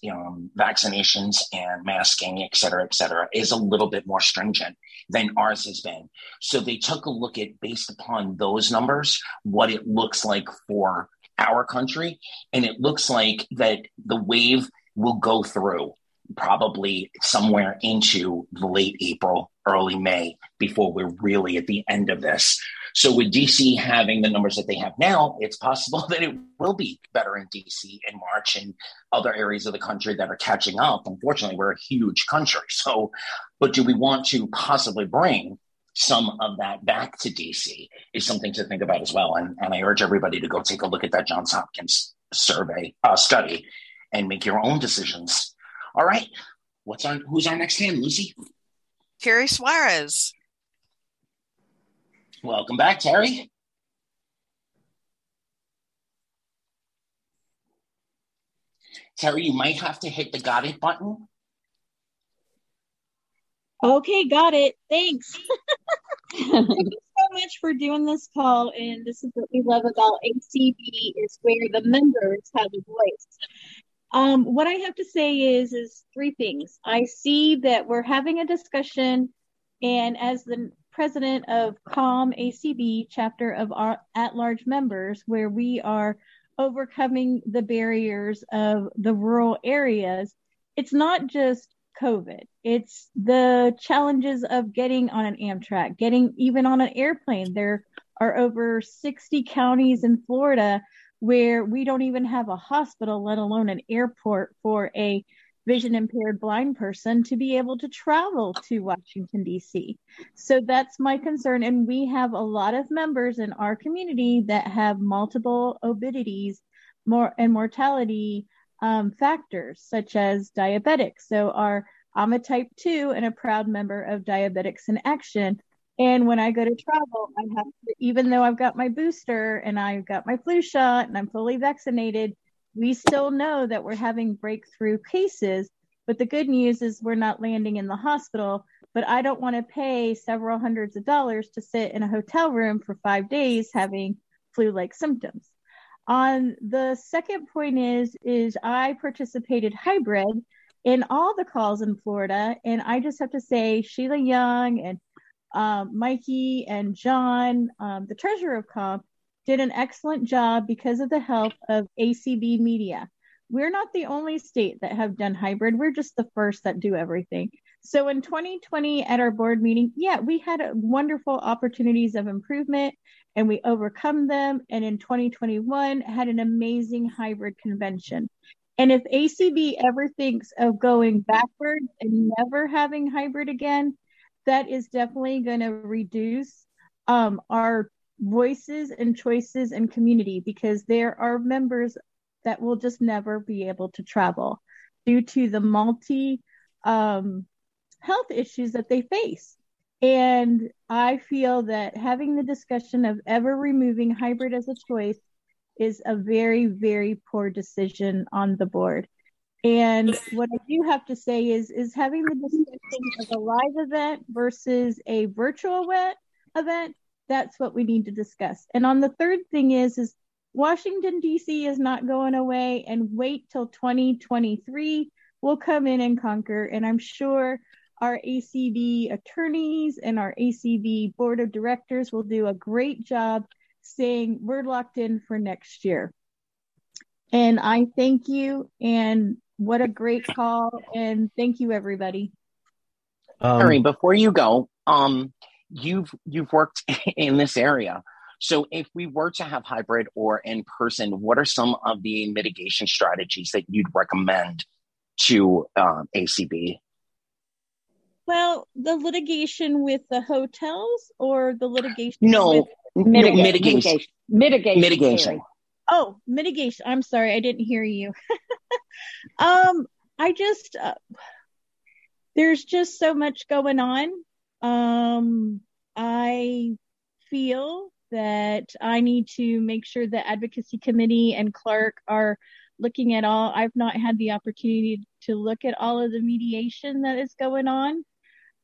vaccinations and masking, et cetera, et cetera, is a little bit more stringent than ours has been. So they took a look at, based upon those numbers, what it looks like for our country. And it looks like that the wave will go through probably somewhere into the late April, early May before we're really at the end of this. So with DC having the numbers that they have now, it's possible that it will be better in DC in March and other areas of the country that are catching up. Unfortunately, we're a huge country. So, but do we want to possibly bring some of that back to DC is something to think about as well. And, and I urge everybody to go take a look at that Johns Hopkins survey uh, study and make your own decisions all right. What's on who's our next hand, Lucy? Terry Suarez. Welcome back, Terry. Terry, you might have to hit the got it button. Okay, got it. Thanks. Thank you so much for doing this call. And this is what we love about ACB is where the members have a voice. Um, what I have to say is is three things. I see that we're having a discussion, and as the president of CALM ACB chapter of our at-large members, where we are overcoming the barriers of the rural areas, it's not just COVID. It's the challenges of getting on an Amtrak, getting even on an airplane. There are over 60 counties in Florida where we don't even have a hospital, let alone an airport for a vision impaired blind person to be able to travel to Washington, D.C. So that's my concern. And we have a lot of members in our community that have multiple obesities more and mortality um, factors, such as diabetics. So our I'm a type 2 and a proud member of Diabetics in Action. And when I go to travel, I have to, even though I've got my booster and I've got my flu shot and I'm fully vaccinated, we still know that we're having breakthrough cases. But the good news is we're not landing in the hospital. But I don't want to pay several hundreds of dollars to sit in a hotel room for five days having flu-like symptoms. On the second point is is I participated hybrid in all the calls in Florida, and I just have to say Sheila Young and um, Mikey and John, um, the treasurer of COMP, did an excellent job because of the help of ACB Media. We're not the only state that have done hybrid. We're just the first that do everything. So in 2020 at our board meeting, yeah, we had wonderful opportunities of improvement and we overcome them. And in 2021 had an amazing hybrid convention. And if ACB ever thinks of going backwards and never having hybrid again, that is definitely going to reduce um, our voices and choices and community because there are members that will just never be able to travel due to the multi um, health issues that they face. And I feel that having the discussion of ever removing hybrid as a choice is a very, very poor decision on the board. And what I do have to say is, is having the discussion of a live event versus a virtual event, that's what we need to discuss. And on the third thing is, is Washington DC is not going away and wait till 2023. We'll come in and conquer. And I'm sure our ACB attorneys and our ACB board of directors will do a great job saying we're locked in for next year. And I thank you and what a great call and thank you everybody. Um, Harry, before you go, um, you've you've worked in this area. So if we were to have hybrid or in person, what are some of the mitigation strategies that you'd recommend to uh, ACB? Well, the litigation with the hotels or the litigation no, with mitigation. No, mitigation. Mitigation. Mitigation. Oh, mitigation. I'm sorry, I didn't hear you. um, I just uh, there's just so much going on. Um, I feel that I need to make sure the advocacy committee and Clark are looking at all. I've not had the opportunity to look at all of the mediation that is going on.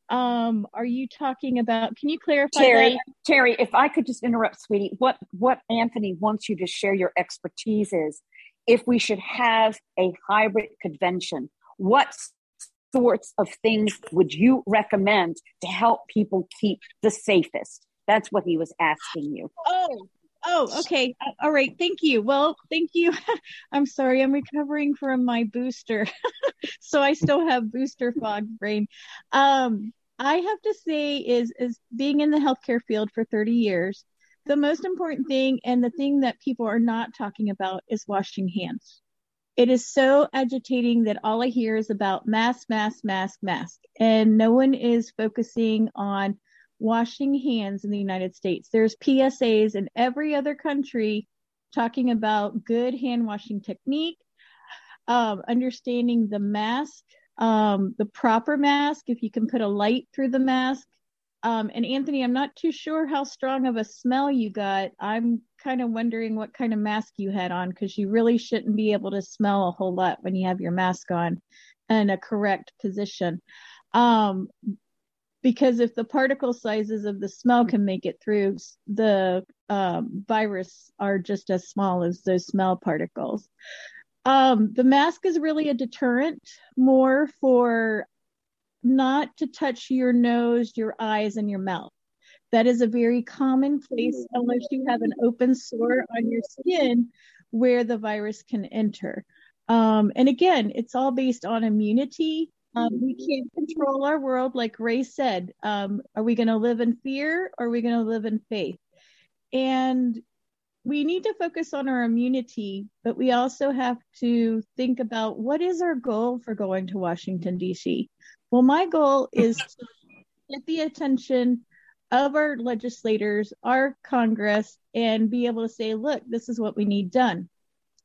Um, are you talking about? Can you clarify Terry, that? Terry, if I could just interrupt, sweetie, what what Anthony wants you to share your expertise is if we should have a hybrid convention, what sorts of things would you recommend to help people keep the safest? That's what he was asking you. Oh, oh, okay. All right. Thank you. Well, thank you. I'm sorry. I'm recovering from my booster. so I still have booster fog brain. Um, I have to say is is being in the healthcare field for 30 years, the most important thing and the thing that people are not talking about is washing hands. It is so agitating that all I hear is about mask, mask, mask, mask, and no one is focusing on washing hands in the United States. There's PSAs in every other country talking about good hand washing technique, um, understanding the mask um, the proper mask, if you can put a light through the mask. Um, and Anthony, I'm not too sure how strong of a smell you got. I'm kind of wondering what kind of mask you had on because you really shouldn't be able to smell a whole lot when you have your mask on in a correct position. Um, because if the particle sizes of the smell can make it through, the um, virus are just as small as those smell particles. Um, the mask is really a deterrent more for not to touch your nose, your eyes, and your mouth. That is a very common place unless you have an open sore on your skin where the virus can enter. Um, and again, it's all based on immunity. Um, we can't control our world, like Ray said. Um, are we going to live in fear or are we going to live in faith? And we need to focus on our immunity, but we also have to think about what is our goal for going to Washington, D.C. Well, my goal is to get the attention of our legislators, our Congress, and be able to say, look, this is what we need done.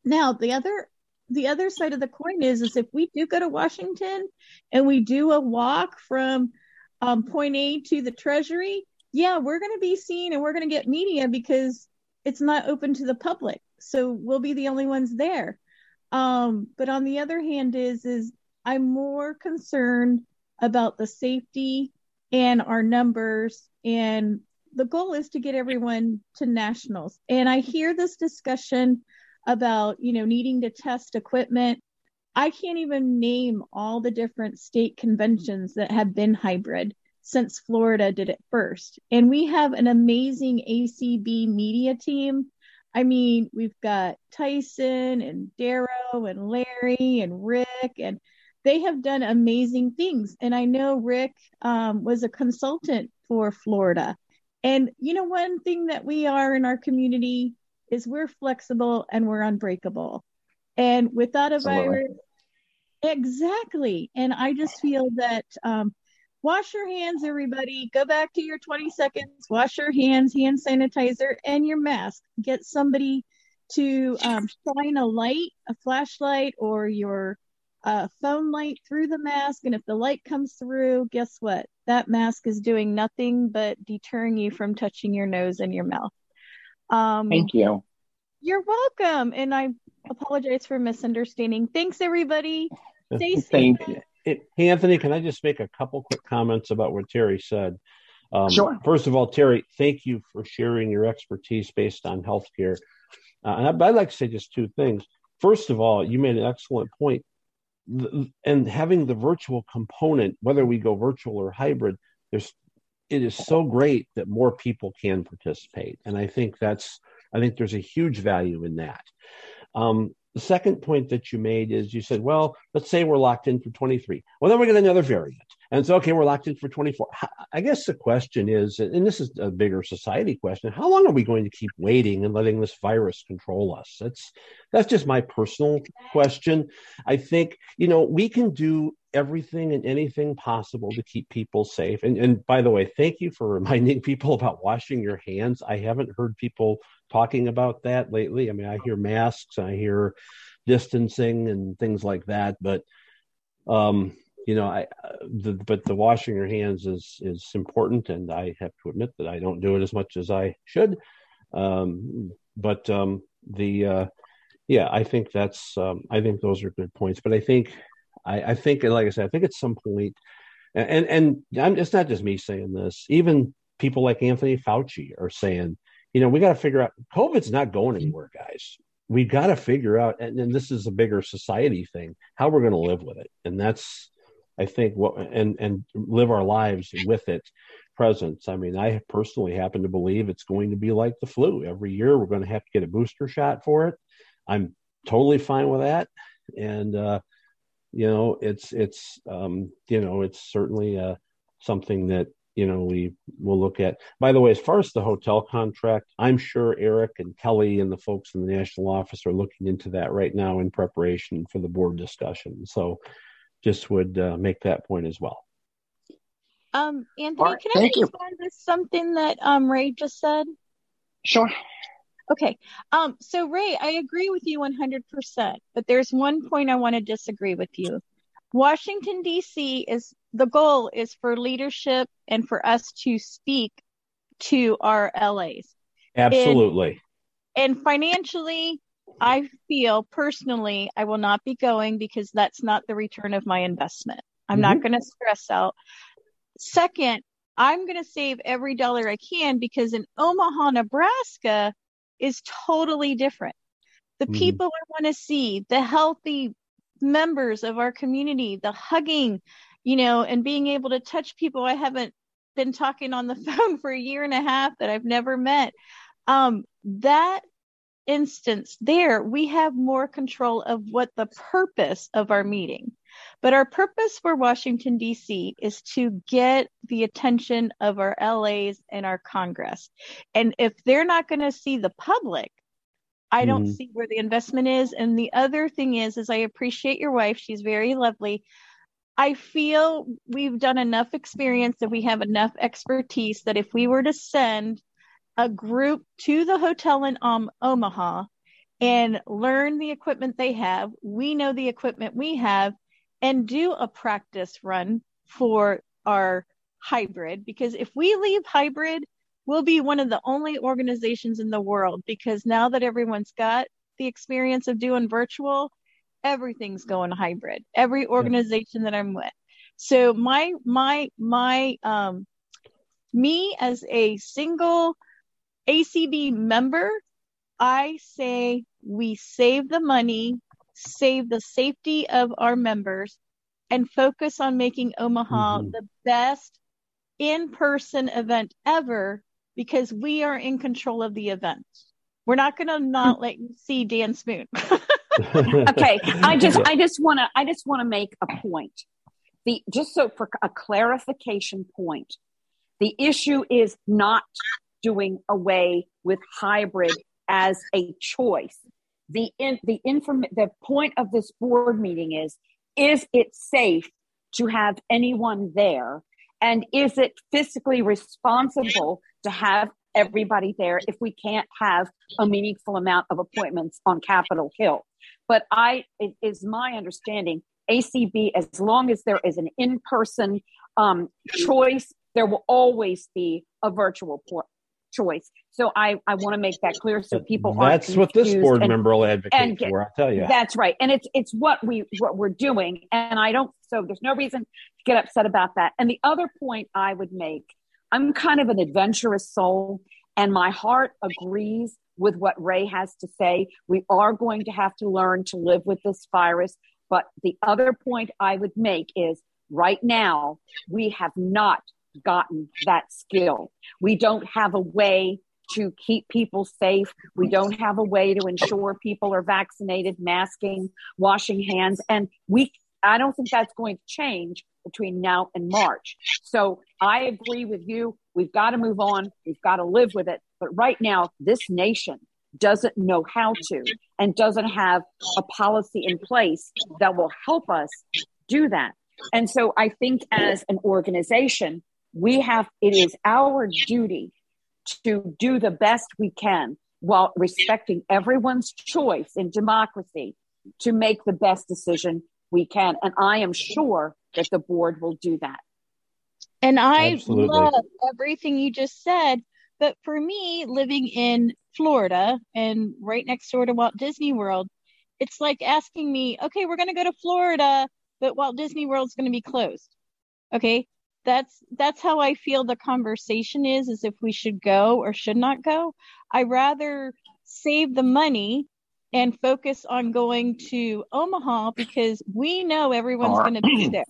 Now, the other the other side of the coin is is if we do go to Washington and we do a walk from um, point A to the Treasury, yeah, we're going to be seen and we're going to get media because it's not open to the public. So we'll be the only ones there. Um, but on the other hand is is i'm more concerned about the safety and our numbers. And the goal is to get everyone to nationals. And i hear this discussion about you know needing to test equipment. I can't even name all the different state conventions that have been hybrid since Florida did it first. And we have an amazing ACB media team. I mean, we've got Tyson and Darrow and Larry and Rick, and they have done amazing things. And I know Rick um, was a consultant for Florida. And you know, one thing that we are in our community is we're flexible and we're unbreakable. And without a Absolutely. virus, exactly. And I just feel that um, wash your hands, everybody. Go back to your 20 seconds, wash your hands, hand sanitizer, and your mask. Get somebody to um, shine a light, a flashlight, or your uh, phone light through the mask. And if the light comes through, guess what? That mask is doing nothing but deterring you from touching your nose and your mouth. Um, Thank you. You're welcome. And I apologize for misunderstanding. Thanks, everybody. Stay safe. Thank you. Hey, Anthony, can I just make a couple quick comments about what Terry said? Um, sure. First of all, Terry, thank you for sharing your expertise based on healthcare. Uh, and I, I'd like to say just two things. First of all, you made an excellent point. And having the virtual component, whether we go virtual or hybrid, there's it is so great that more people can participate, and I think that's I think there's a huge value in that. Um, the second point that you made is you said, well, let's say we're locked in for 23. Well, then we get another variant. And so, okay, we're locked in for 24. I guess the question is, and this is a bigger society question, how long are we going to keep waiting and letting this virus control us? That's that's just my personal question. I think, you know, we can do everything and anything possible to keep people safe. And, and by the way, thank you for reminding people about washing your hands. I haven't heard people talking about that lately. I mean, I hear masks, I hear distancing and things like that, but um, you know, I the, but the washing your hands is is important, and I have to admit that I don't do it as much as I should. Um, but um, the uh, yeah, I think that's um, I think those are good points. But I think I, I think, like I said, I think at some point, and and I'm, it's not just me saying this. Even people like Anthony Fauci are saying, you know, we got to figure out COVID's not going anywhere, guys. We got to figure out, and, and this is a bigger society thing, how we're going to live with it, and that's, I think, what and and live our lives with it presence. I mean, I personally happen to believe it's going to be like the flu. Every year, we're going to have to get a booster shot for it. I'm totally fine with that, and uh, you know, it's it's um, you know, it's certainly uh, something that you know we will look at. By the way, as far as the hotel contract, I'm sure Eric and Kelly and the folks in the national office are looking into that right now in preparation for the board discussion. So, just would uh, make that point as well. Um, Anthony, right, can I respond to something that um, Ray just said? Sure. Okay. Um, so Ray, I agree with you 100%, but there's one point I want to disagree with you. Washington DC is the goal is for leadership and for us to speak to our LAs. Absolutely. And, and financially, I feel personally I will not be going because that's not the return of my investment. I'm mm-hmm. not going to stress out. Second, I'm going to save every dollar I can because in Omaha, Nebraska, is totally different. The mm-hmm. people I want to see, the healthy members of our community, the hugging, you know, and being able to touch people I haven't been talking on the phone for a year and a half that I've never met. Um, that instance there, we have more control of what the purpose of our meeting. But our purpose for Washington, D.C. is to get the attention of our LAs and our Congress. And if they're not going to see the public, I don't mm-hmm. see where the investment is. And the other thing is, is I appreciate your wife. She's very lovely. I feel we've done enough experience that we have enough expertise that if we were to send a group to the hotel in um, Omaha and learn the equipment they have, we know the equipment we have, and do a practice run for our hybrid. Because if we leave hybrid, we'll be one of the only organizations in the world because now that everyone's got the experience of doing virtual, everything's going hybrid. Every organization yeah. that I'm with. So my my my um me as a single ACB member, I say we save the money, save the safety of our members, and focus on making Omaha mm-hmm. the best in person event ever because we are in control of the event. We're not going to not let you see Dan Spoone. okay, I just I just want to I just want to make a point. The just so for a clarification point, the issue is not doing away with hybrid as a choice. The in, the inform the point of this board meeting is is it safe to have anyone there And is it physically responsible to have everybody there if we can't have a meaningful amount of appointments on Capitol Hill? But I, it is my understanding, ACB, as long as there is an in person um, choice, there will always be a virtual choice. So I, I want to make that clear so people That's what this board and, member will advocate get, for. I'll tell you. That's right, and it's it's what we what we're doing, and I don't. So there's no reason to get upset about that. And the other point I would make, I'm kind of an adventurous soul, and my heart agrees with what Ray has to say. We are going to have to learn to live with this virus. But the other point I would make is right now we have not gotten that skill. We don't have a way to keep people safe. We don't have a way to ensure people are vaccinated, masking, washing hands. And we, I don't think that's going to change between now and March. So I agree with you. We've got to move on. We've got to live with it. But right now, this nation doesn't know how to and doesn't have a policy in place that will help us do that. And so I think as an organization, we have, it is our duty to do the best we can while respecting everyone's choice in democracy to make the best decision we can. And I am sure that the board will do that. And I Absolutely. love everything you just said. But for me, living in Florida and right next door to Walt Disney World, it's like asking me, okay, we're going to go to Florida, but Walt Disney World's going to be closed. Okay that's that's how I feel the conversation is is if we should go or should not go. I rather save the money and focus on going to Omaha because we know everyone's going to be there.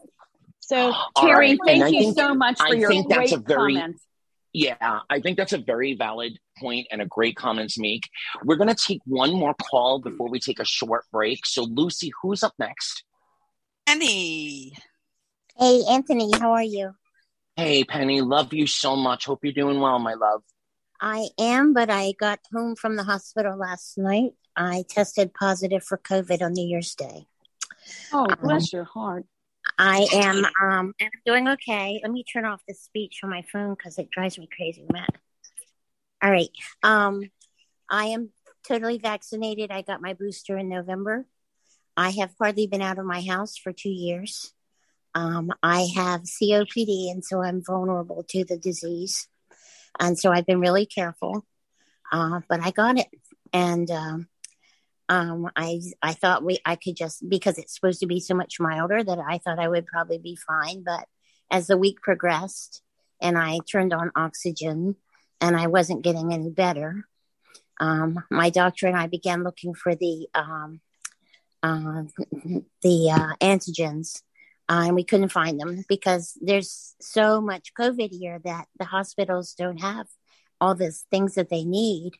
So Terry, right. thank you think, so much for I your think great that's a very, comments. Yeah, I think that's a very valid point and a great comment to make. We're going to take one more call before we take a short break. So Lucy, who's up next? Penny. Hey, Anthony, how are you? Hey, Penny, love you so much. Hope you're doing well, my love. I am, but I got home from the hospital last night. I tested positive for COVID on New Year's Day. Oh, um, bless um, your heart. I am um I'm doing okay. Let me turn off the speech on my phone because it drives me crazy, Matt. All right. Um I am totally vaccinated. I got my booster in November. I have hardly been out of my house for two years. Um, I have COPD, and so I'm vulnerable to the disease. And so I've been really careful. Uh, but I got it. And um, um, I I thought we I could just because it's supposed to be so much milder that I thought I would probably be fine. But as the week progressed and I turned on oxygen and I wasn't getting any better, um, my doctor and I began looking for the um, uh, the uh, antigens uh, and we couldn't find them because there's so much COVID here that the hospitals don't have all the things that they need.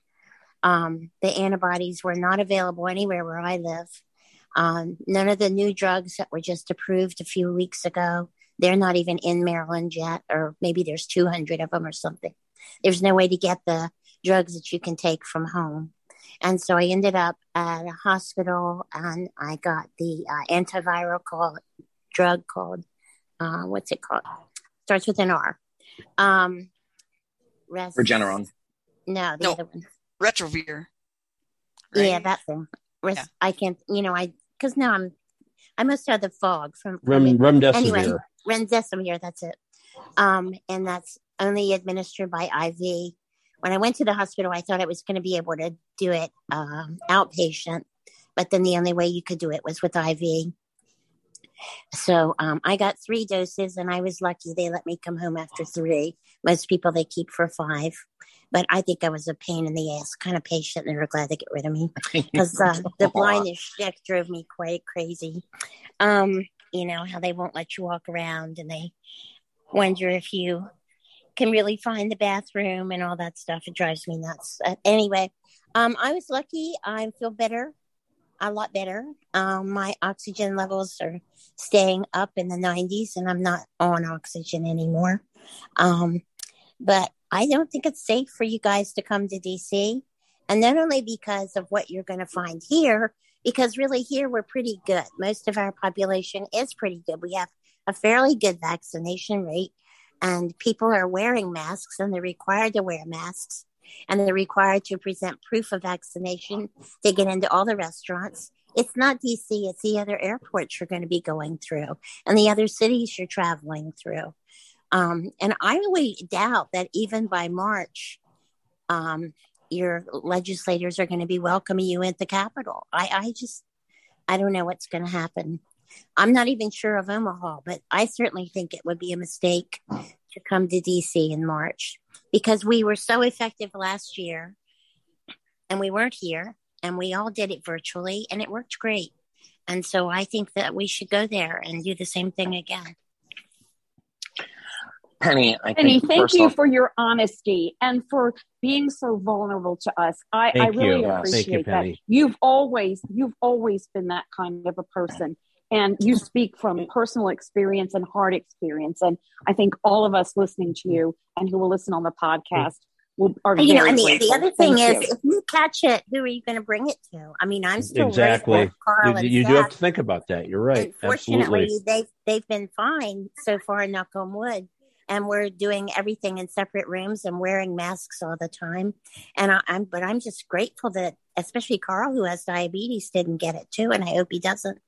Um, the antibodies were not available anywhere where I live. Um, none of the new drugs that were just approved a few weeks ago, they're not even in Maryland yet, or maybe there's 200 of them or something. There's no way to get the drugs that you can take from home. And so I ended up at a hospital and I got the uh, antiviral drug called uh, what's it called? Starts with an R. Um, res- Regeneron. No, the no. other one. Retrovir. Right? Yeah, that thing. Res- yeah. I can't. You know, I because now I'm. I must have the fog from Rem, remdesivir. Anyway, remdesivir. That's it. Um, and that's only administered by IV. When I went to the hospital, I thought I was going to be able to do it um, outpatient, but then the only way you could do it was with IV. So um, I got three doses, and I was lucky they let me come home after three. Most people they keep for five, but I think I was a pain in the ass kind of patient, and they were glad to get rid of me because uh, the blindness check drove me quite crazy. Um, you know how they won't let you walk around, and they wonder if you can really find the bathroom and all that stuff. It drives me nuts. Uh, anyway, um, I was lucky. I feel better a lot better. Um, my oxygen levels are staying up in the 90s, and I'm not on oxygen anymore. Um, but I don't think it's safe for you guys to come to DC. And not only because of what you're going to find here, because really here we're pretty good. Most of our population is pretty good. We have a fairly good vaccination rate. and people are wearing masks and they're required to wear masks and they're required to present proof of vaccination to get into all the restaurants. It's not DC, it's the other airports you're going to be going through and the other cities you're traveling through. Um, and I really doubt that even by March, um, your legislators are going to be welcoming you at the Capitol. I, I just, I don't know what's going to happen. I'm not even sure of Omaha, but I certainly think it would be a mistake to come to DC in March because we were so effective last year and we weren't here and we all did it virtually and it worked great. And so I think that we should go there and do the same thing again. Penny, I Penny, thank you off, for your honesty and for being so vulnerable to us. I, I really you. Thank appreciate you, that. Penny. You've always you've always been that kind of a person. And you speak from personal experience and hard experience. And I think all of us listening to you and who will listen on the podcast will are you know, very and the, grateful. the other thing Thank is, you. if you catch it, who are you going to bring it to? I mean, I'm still exactly. worried with Carl You, and you do have to think about that. You're right. Fortunately, Absolutely. they've they've been fine so far. Knock on wood. And we're doing everything in separate rooms and wearing masks all the time. And I, I'm, but I'm just grateful that, especially Carl, who has diabetes, didn't get it too, and I hope he doesn't.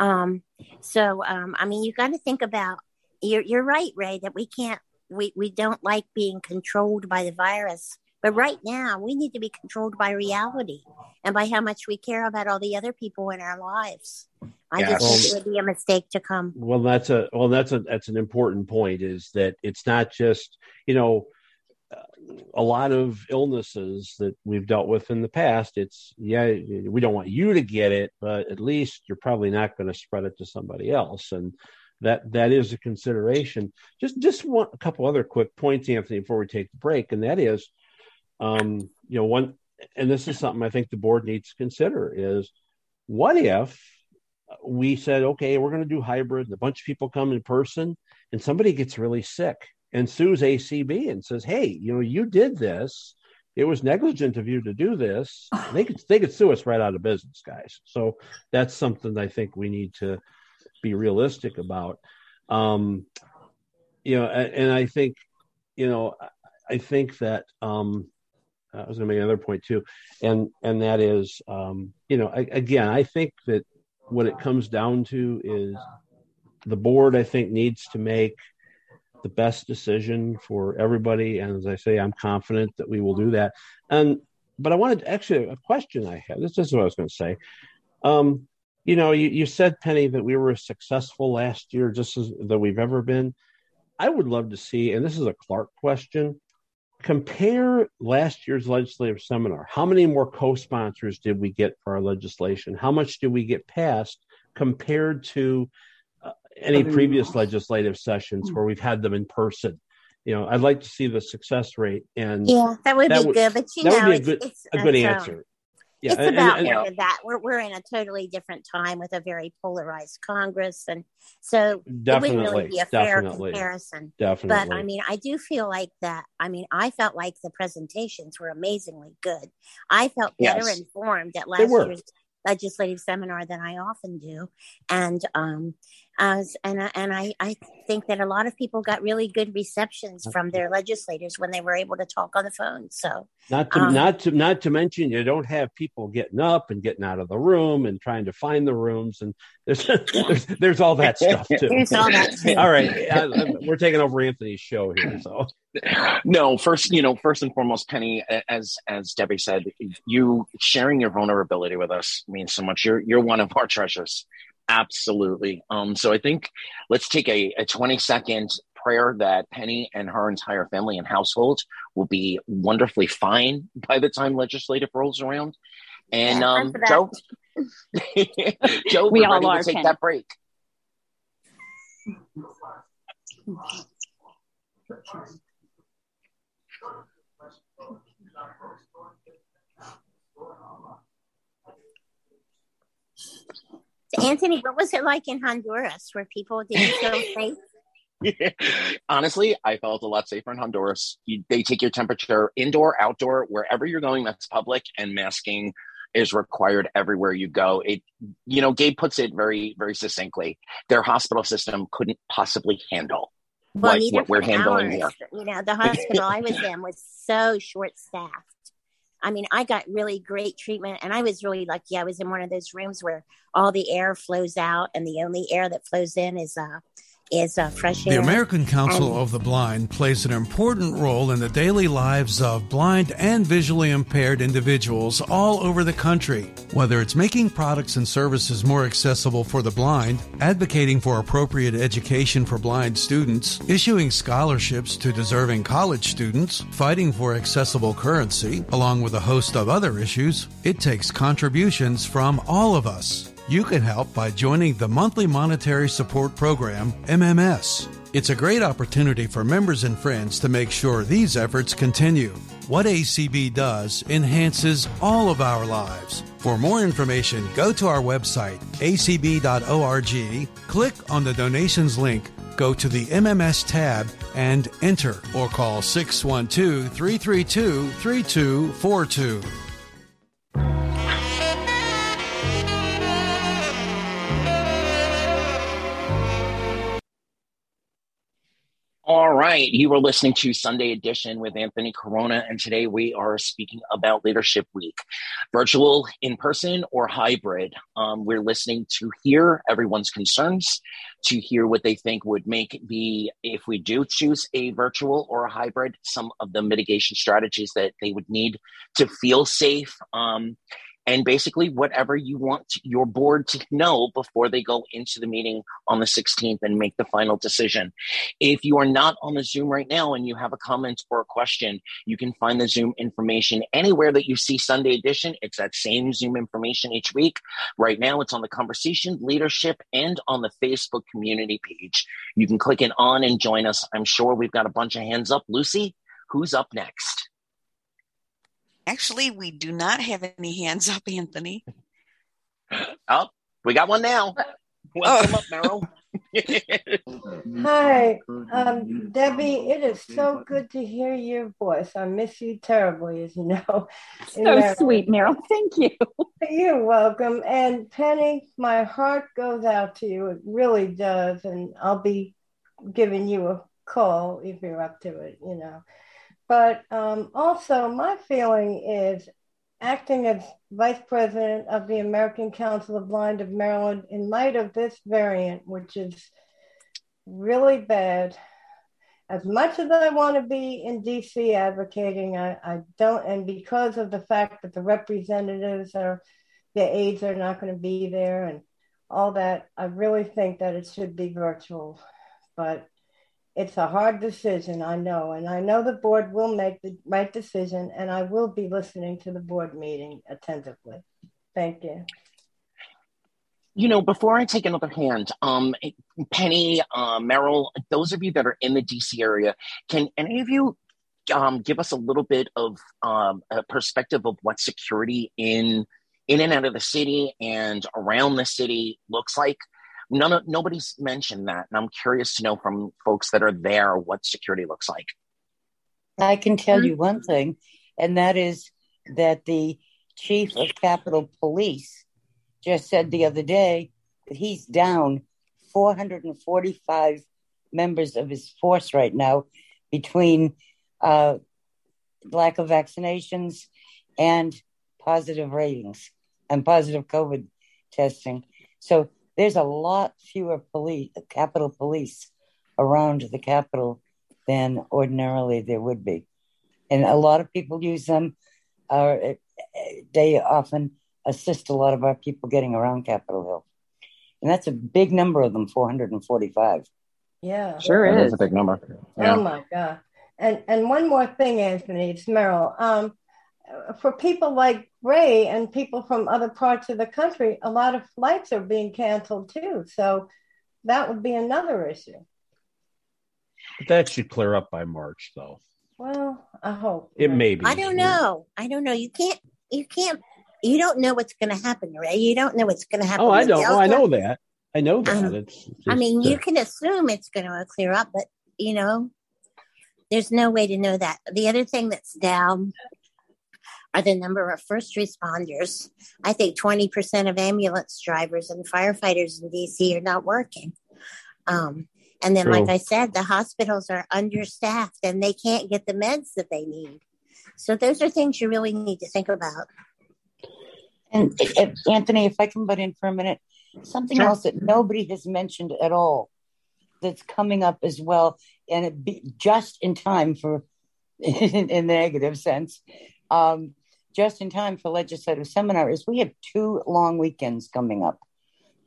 Um, so, um, I mean, you got to think about. You're you're right, Ray, that we can't. We we don't like being controlled by the virus. But right now, we need to be controlled by reality and by how much we care about all the other people in our lives. I just think it would be a mistake to come. Well, that's a well, that's a that's an important point. Is that it's not just you know a lot of illnesses that we've dealt with in the past. It's yeah, we don't want you to get it, but at least you're probably not going to spread it to somebody else, and that that is a consideration. Just just one a couple other quick points, Anthony, before we take the break, and that is, um, you know, one, and this is something I think the board needs to consider is what if we said, okay, we're going to do hybrid, and a bunch of people come in person, and somebody gets really sick and sues ACB and says, hey, you know, you did this. It was negligent of you to do this. They could they could sue us right out of business, guys. So that's something I think we need to be realistic about. Um, you know, and, and I think, you know, I think that um, I was going to make another point too, and and that is, um, you know, I, again, I think that what it comes down to is the board. I think needs to make the best decision for everybody, and as I say, I'm confident that we will do that. And but I wanted actually a question I had. This is what I was going to say. Um, you know, you, you said Penny that we were successful last year, just as that we've ever been. I would love to see, and this is a Clark question compare last year's legislative seminar. How many more co sponsors did we get for our legislation? How much did we get passed compared to any previous legislative sessions where we've had them in person? You know, I'd like to see the success rate, and Yeah, that would be good. But you that know, would be a good it's a good it's, um, answer. Yeah, it's and- about and- more of that. We're we're in a totally different time with a very polarized Congress, and so it wouldn't really Definitely, be a fair definitely, comparison. definitely. But I mean, I do feel like that. I mean, I felt like the presentations were amazingly good. I felt better Yes. informed at last year's legislative seminar than I often do, and um, as and I- and I I think that a lot of people got really good receptions from their legislators when they were able to talk on the phone. So Not to Um, not to not to mention you don't have people getting up and getting out of the room and trying to find the rooms and there's there's, there's all that stuff too. There's all that, too. all right, uh, we're taking over Anthony's show here, so no first you know first and foremost penny as as debbie said you sharing your vulnerability with us means so much. You're you're one of our treasures. Absolutely. Um so i think let's take a, a 20 second prayer that penny and her entire family and household will be wonderfully fine by the time legislative rolls around. And Yeah, um time for that. joe joe We we're all ready are, to take Penny. that break Anthony, what was it like in Honduras where people didn't feel safe? Honestly, I felt a lot safer in Honduras. You, they take your temperature indoor, outdoor, wherever you're going that's public, and masking is required everywhere you go. It, you know, Gabe puts it very, very succinctly. Their hospital system couldn't possibly handle well, what, what we're handling ours. here. You know, the hospital I was in was so short staffed. I mean, I got really great treatment and I was really lucky. I was in one of those rooms where all the air flows out and the only air that flows in is uh, is uh, fresh air. The American Council and, of the Blind plays an important role in the daily lives of blind and visually impaired individuals all over the country. Whether it's making products and services more accessible for the blind, advocating for appropriate education for blind students, issuing scholarships to deserving college students, fighting for accessible currency, along with a host of other issues, it takes contributions from all of us. You can help by joining the Monthly Monetary Support Program, MMS. It's a great opportunity for members and friends to make sure these efforts continue. What ACB does enhances all of our lives. For more information, go to our website, acb.org, click on the donations link, go to the MMS tab, and enter or call 612 332 3242. All right. You were listening to Sunday Edition with Anthony Corona, and today we are speaking about Leadership Week. Virtual, in person, or hybrid. Um, we're listening to hear everyone's concerns, to hear what they think would make the, if we do choose a virtual or a hybrid, some of the mitigation strategies that they would need to feel safe. Um, and basically whatever you want your board to know before they go into the meeting on the 16th and make the final decision. If you are not on the Zoom right now and you have a comment or a question, you can find the Zoom information anywhere that you see Sunday edition. It's that same Zoom information each week. Right now, it's on the conversation, leadership, and on the Facebook community page. You can click it on and join us. I'm sure we've got a bunch of hands up. Lucy, who's up next? Actually, we do not have any hands up, Anthony. Oh, we got one now. Welcome oh. up, Meryl. Hi, um, Debbie. It is so good to hear your voice. I miss you terribly, as you know. So Meryl. sweet, Meryl. Thank you. You're welcome. And Penny, my heart goes out to you. It really does. And I'll be giving you a call if you're up to it. You know. But um, also, my feeling is acting as vice president of the American Council of Blind of Maryland in light of this variant, which is really bad. As much as I want to be in DC advocating, I, I don't, and because of the fact that the representatives are, the aides are not going to be there and all that, I really think that it should be virtual. But it's a hard decision, I know, and I know the board will make the right decision, and I will be listening to the board meeting attentively. Thank you. You know, before I take another hand, um, Penny, uh, Meryl, those of you that are in the DC area, can any of you um, give us a little bit of um, a perspective of what security in in and out of the city and around the city looks like? None of nobody's mentioned that and i'm curious to know from folks that are there what security looks like. I can tell you one thing and that is that the chief of capitol police just said the other day that he's down 445 members of his force right now between uh, lack of vaccinations and positive ratings and positive covid testing. So there's a lot fewer police, Capitol Police around the Capitol than ordinarily there would be. And a lot of people use them. Uh, they often assist a lot of our people getting around Capitol Hill. And that's a big number of them, 445. Yeah. Sure is. That's a big number. Yeah. Oh my God. And and one more thing, Anthony, it's Meryl. Um, for people like Ray and people from other parts of the country, a lot of flights are being canceled too. So that would be another issue. But that should clear up by March, though. Well, I hope it may be. I don't know. I don't know. You can't. You can't. You don't know what's going to happen, Ray. You don't know what's going to happen. Oh, I don't. Oh, I know that. I know that. Um, it's I mean, you can assume it's going to clear up, but you know, there's no way to know that. The other thing that's down are the number of first responders. I think 20% of ambulance drivers and firefighters in DC are not working. Um, And then, True. like I said, the hospitals are understaffed and they can't get the meds that they need. So those are things you really need to think about. And if, Anthony, if I can butt in for a minute, something Sure. else that nobody has mentioned at all that's coming up as well, and it be just in time for, in, in the negative sense, um, just in time for legislative seminar is we have two long weekends coming up.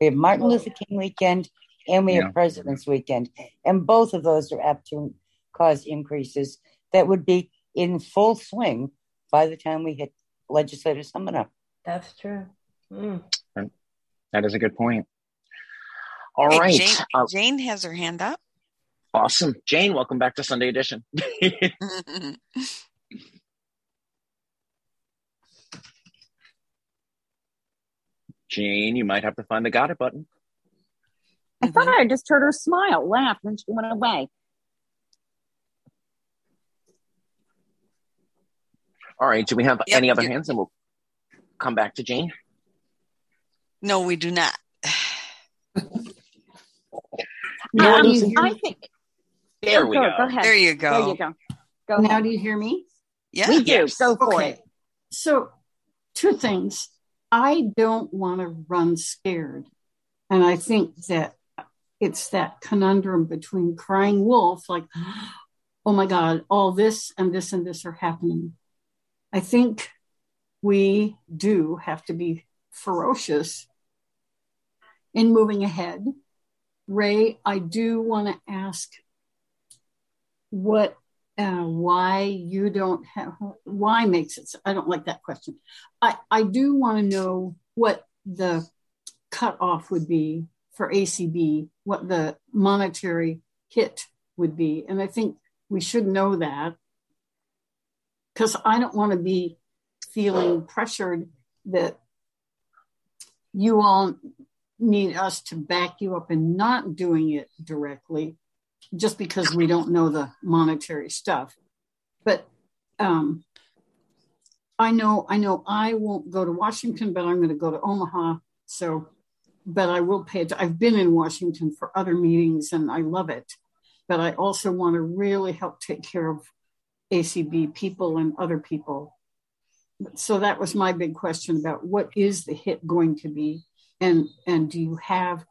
We have Martin Luther King weekend and we Yeah. have President's weekend, and both of those are apt to cause increases that would be in full swing by the time we hit legislative seminar. That's true. Mm. That is a good point. All Hey, right. Jane, Uh, Jane has her hand up. awesome. Jane, welcome back to Sunday Edition. Jane, you might have to find the got it button. I thought I just heard her smile, laugh, and she went away. All right. Do we have Yep, any other you- hands? And we'll come back to Jane. no, we do not. Um, you I think. There we go. go. Go ahead. There you go. There you go. Go Now, ahead. do you hear me? Yeah. We do. Yes. Go for Okay. it. So, two things. I don't want to run scared. And I think that it's that conundrum between crying wolf, like, oh my God, all this and this and this are happening. I think we do have to be ferocious in moving ahead. Ray, I do want to ask what uh, why you don't have why makes it i don't like that question. I i do want to know what the cutoff would be for acb what the monetary hit would be and i think we should know that because i don't want to be feeling pressured that you all need us to back you up and not doing it directly just because we don't know the monetary stuff. But um, I know I know I won't go to Washington, but I'm going to go to Omaha. So, but I will pay it. I've been in Washington for other meetings and I love it. But I also want to really help take care of ACB people and other people. So that was my big question about what is the hit going to be, and and do you have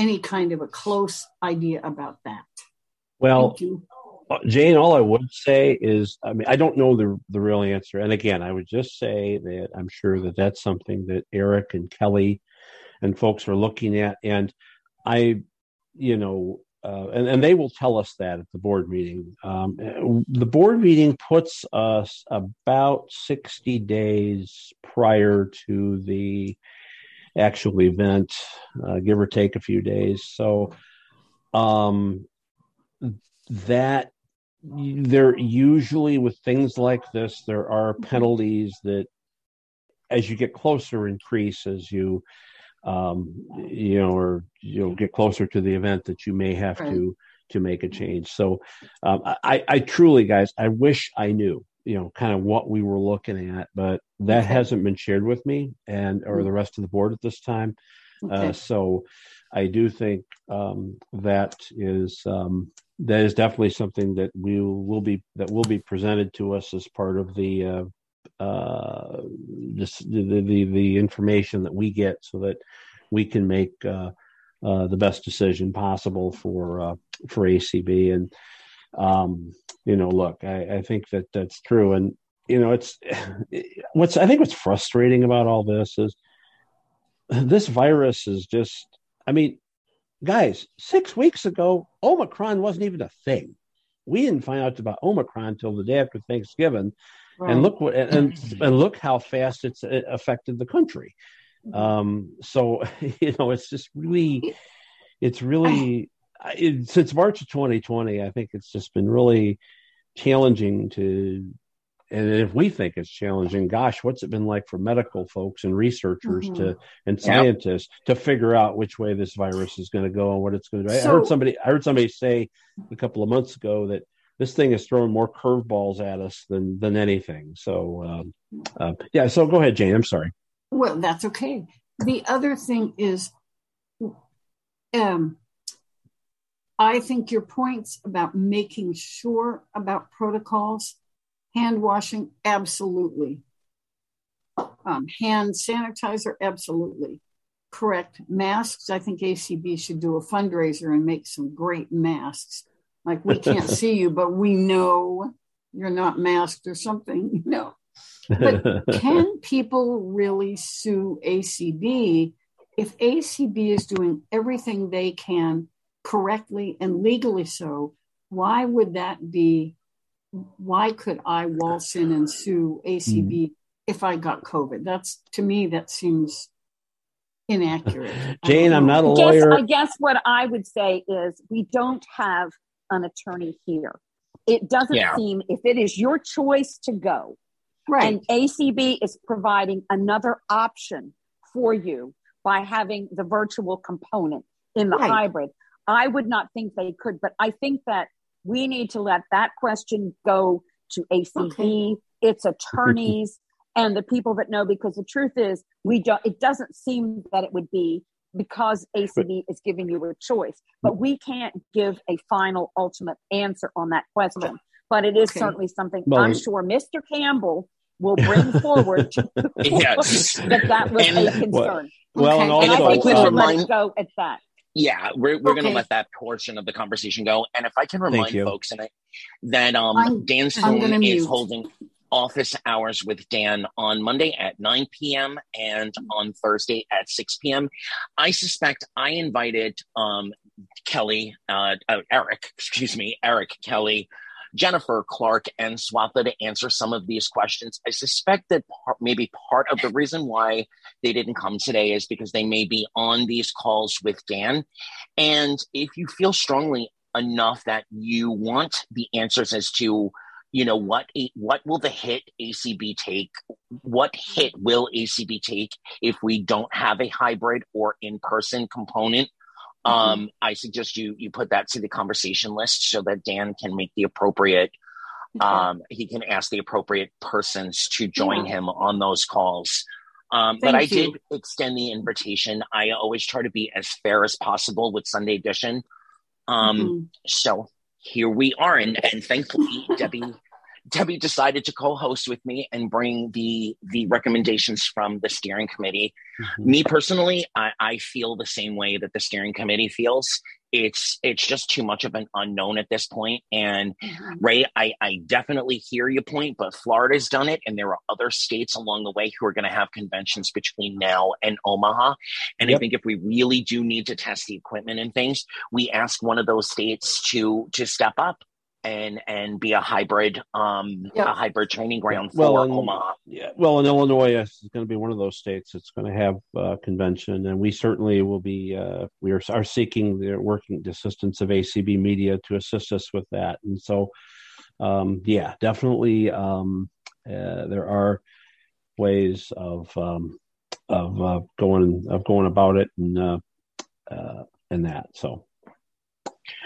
any kind of a close idea about that? Well. Uh, Jane, all I would say is, I mean, I don't know the the real answer. And again, I would just say that I'm sure that that's something that Eric and Kelly and folks are looking at. And I, you know, uh, and and they will tell us that at the board meeting. Um, the board meeting puts us about 60 days prior to the actual event, uh, give or take a few days. So, um, that there usually with things like this there are penalties that as you get closer increase as you um you know or you'll get closer to the event that you may have Right. to to make a change so um, i i truly guys i wish i knew you know kind of what we were looking at but that Okay. hasn't been shared with me and or the rest of the board at this time uh, so I do think um, that is um, that is definitely something that we will be that will be presented to us as part of the uh, uh, this, the, the the information that we get, so that we can make uh, uh, the best decision possible for uh, for ACB. And um, you know, look, I, I think that that's true, and you know, it's what's I think what's frustrating about all this is this virus is just i mean guys six weeks ago omicron wasn't even a thing. We didn't find out about omicron until the day after thanksgiving. Right. and look what and, and look how fast it's uh, affected the country. Um so you know it's just really it's really it, since march of 2020 i think it's just been really challenging to and if we think it's challenging gosh what's it been like for medical folks and researchers Mhm. to and scientists to figure out which way this virus is going to go and what it's going to do i heard somebody i heard somebody say a couple of months ago that this thing is throwing more curveballs at us than than anything so um, uh, yeah so go ahead jane i'm sorry Well, that's okay. The other thing is, um, I think your points about making sure about protocols, hand washing, absolutely. Um, hand sanitizer, absolutely. Correct. Masks, I think ACB should do a fundraiser and make some great masks. Like we can't see you, but we know you're not masked or something, you know. But can people really sue ACB if ACB is doing everything they can correctly and legally so, why would that be? Why could I waltz in and sue ACB mm. if I got COVID? That's to me, that seems inaccurate. Jane, I'm not a I lawyer. Guess, I guess what I would say is we don't have an attorney here. It doesn't yeah. seem, if it is your choice to go, right. and ACB is providing another option for you by having the virtual component in the right. hybrid, I would not think they could, but I think that we need to let that question go to ACB, okay. its attorneys, and the people that know. Because the truth is, we don't. It doesn't seem that it would be because ACB is giving you a choice, but we can't give a final, ultimate answer on that question. But it is okay. certainly something well, I'm sure Mr. Campbell will bring forward yes. that that was and, a concern. Well, okay. and, also, and I think we should let it go at that. Yeah, we're we're okay. gonna let that portion of the conversation go. And if I can remind folks and I, that um I'm, Dan Stone is mute. holding office hours with Dan on Monday at 9 p.m. and on Thursday at 6 p.m. I suspect I invited um Kelly uh, uh Eric, excuse me, Eric Kelly Jennifer Clark and Swatha to answer some of these questions. I suspect that maybe part of the reason why they didn't come today is because they may be on these calls with Dan. And if you feel strongly enough that you want the answers as to you know what what will the hit acb take what hit will acb take if we don't have a hybrid or in-person component Mm-hmm. Um, I suggest you you put that to the conversation list so that Dan can make the appropriate. Okay. Um, he can ask the appropriate persons to join yeah. him on those calls. Um, but I you. did extend the invitation. I always try to be as fair as possible with Sunday Edition. Um, mm-hmm. So here we are, and, and thankfully Debbie Debbie decided to co-host with me and bring the the recommendations from the steering committee. Mm-hmm. Me personally, I, I, feel the same way that the steering committee feels. It's it's just too much of an unknown at this point. And mm-hmm. Ray, I, I definitely hear your point, but Florida's done it, and there are other states along the way who are going to have conventions between now and Omaha. And yep. I think if we really do need to test the equipment and things, we ask one of those states to to step up and and be a hybrid um a hybrid training ground for well, in, Omaha. Yeah. Well, in Illinois is going to be one of those states that's going to have a convention, and we certainly will be. Uh, we are, are seeking the working assistance of ACB Media to assist us with that, and so um, yeah, definitely um, uh, there are ways of um, of uh, going of going about it and uh, uh, and that so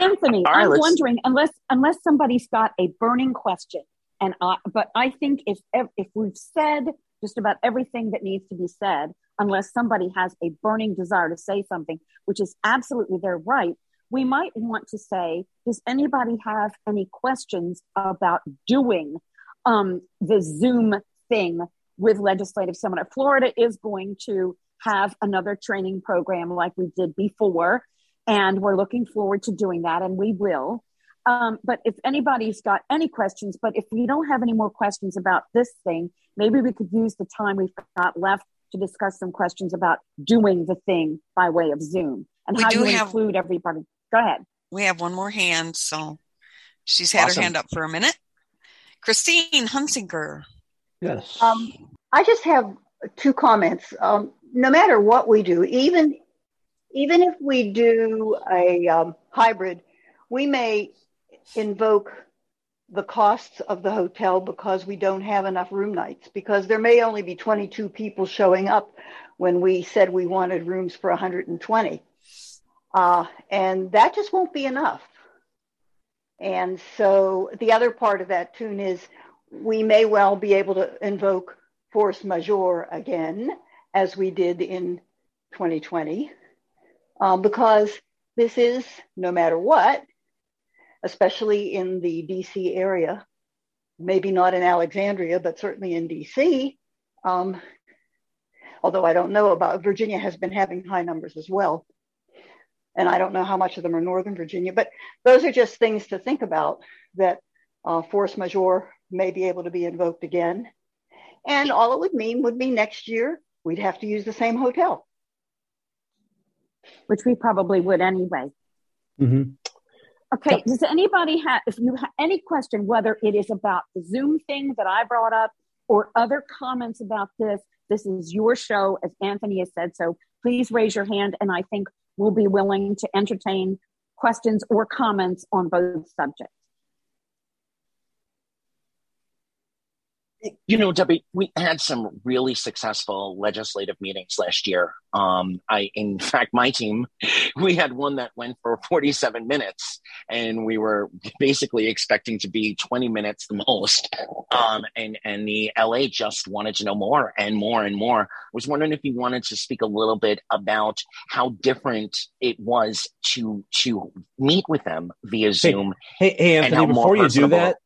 Anthony, right, I'm let's... wondering unless unless somebody's got a burning question, and I, but I think if if we've said just about everything that needs to be said, unless somebody has a burning desire to say something, which is absolutely their right, we might want to say, does anybody have any questions about doing um, the Zoom thing with legislative seminar? Florida is going to have another training program like we did before and we're looking forward to doing that, and we will. Um, but if anybody's got any questions, but if we don't have any more questions about this thing, maybe we could use the time we've got left to discuss some questions about doing the thing by way of Zoom and we how you have, include everybody. Go ahead. We have one more hand, so she's had awesome. her hand up for a minute. Christine Hunsinger. Yes. Um, I just have two comments. Um, no matter what we do, even even if we do a um, hybrid, we may invoke the costs of the hotel because we don't have enough room nights, because there may only be 22 people showing up when we said we wanted rooms for 120. Uh, and that just won't be enough. And so the other part of that tune is we may well be able to invoke force majeure again, as we did in 2020 um, because this is, no matter what, especially in the DC area, maybe not in Alexandria, but certainly in DC. Um, although I don't know about Virginia has been having high numbers as well. And I don't know how much of them are Northern Virginia, but those are just things to think about that uh, force majeure may be able to be invoked again. And all it would mean would be next year we'd have to use the same hotel. Which we probably would anyway. Mm-hmm. Okay, does anybody have, if you have any question, whether it is about the Zoom thing that I brought up or other comments about this, this is your show, as Anthony has said. So please raise your hand, and I think we'll be willing to entertain questions or comments on both subjects. You know, Debbie, we had some really successful legislative meetings last year. Um, I, in fact, my team, we had one that went for 47 minutes, and we were basically expecting to be 20 minutes the most. Um, and and the LA just wanted to know more and more and more. I was wondering if you wanted to speak a little bit about how different it was to to meet with them via Zoom. Hey, hey, hey Anthony, before you do that,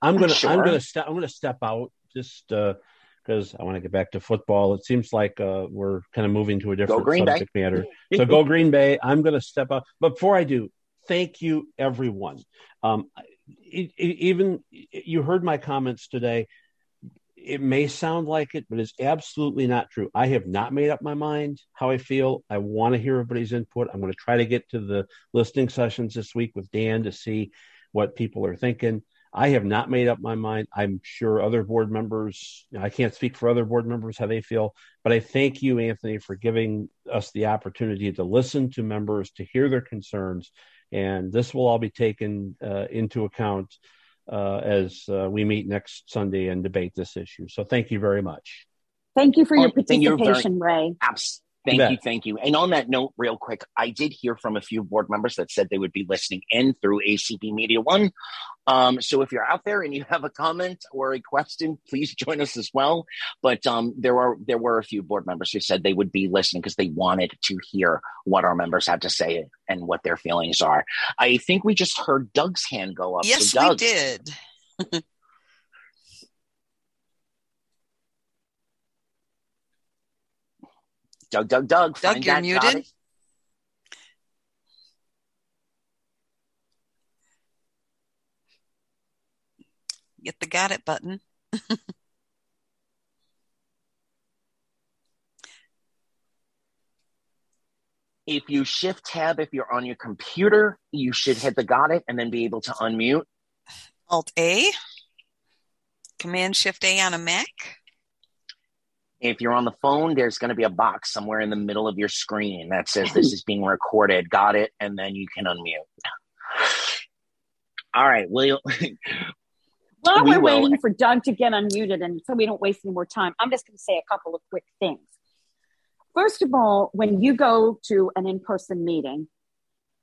I'm gonna Sure. I'm gonna step I'm gonna step out just because I want to get back to football. It seems like uh, we're kind of moving to a different Green Bay. subject matter. So go Green Bay. I'm going to step up. But before I do, thank you everyone. Um, e- e- even you heard my comments today. It may sound like it, but it's absolutely not true. I have not made up my mind how I feel. I want to hear everybody's input. I'm going to try to get to the listening sessions this week with Dan to see what people are thinking. I have not made up my mind. I'm sure other board members, I can't speak for other board members how they feel, but I thank you, Anthony, for giving us the opportunity to listen to members, to hear their concerns. And this will all be taken uh, into account uh, as uh, we meet next Sunday and debate this issue. So thank you very much. Thank you for your you very- participation, Ray. Abs- You Thank bet. you, thank you. And on that note, real quick, I did hear from a few board members that said they would be listening in through ACB Media One. Um, so if you're out there and you have a comment or a question, please join us as well. But um, there are there were a few board members who said they would be listening because they wanted to hear what our members had to say and what their feelings are. I think we just heard Doug's hand go up. Yes, so we did. Doug, Doug, Doug. Doug, you're muted. Get the got it button. If you shift tab, if you're on your computer, you should hit the got it and then be able to unmute. Alt A. Command Shift A on a Mac. If you're on the phone, there's going to be a box somewhere in the middle of your screen that says this is being recorded. Got it. And then you can unmute. All right. Will While We we're will. waiting for Doug to get unmuted and so we don't waste any more time, I'm just going to say a couple of quick things. First of all, when you go to an in person meeting,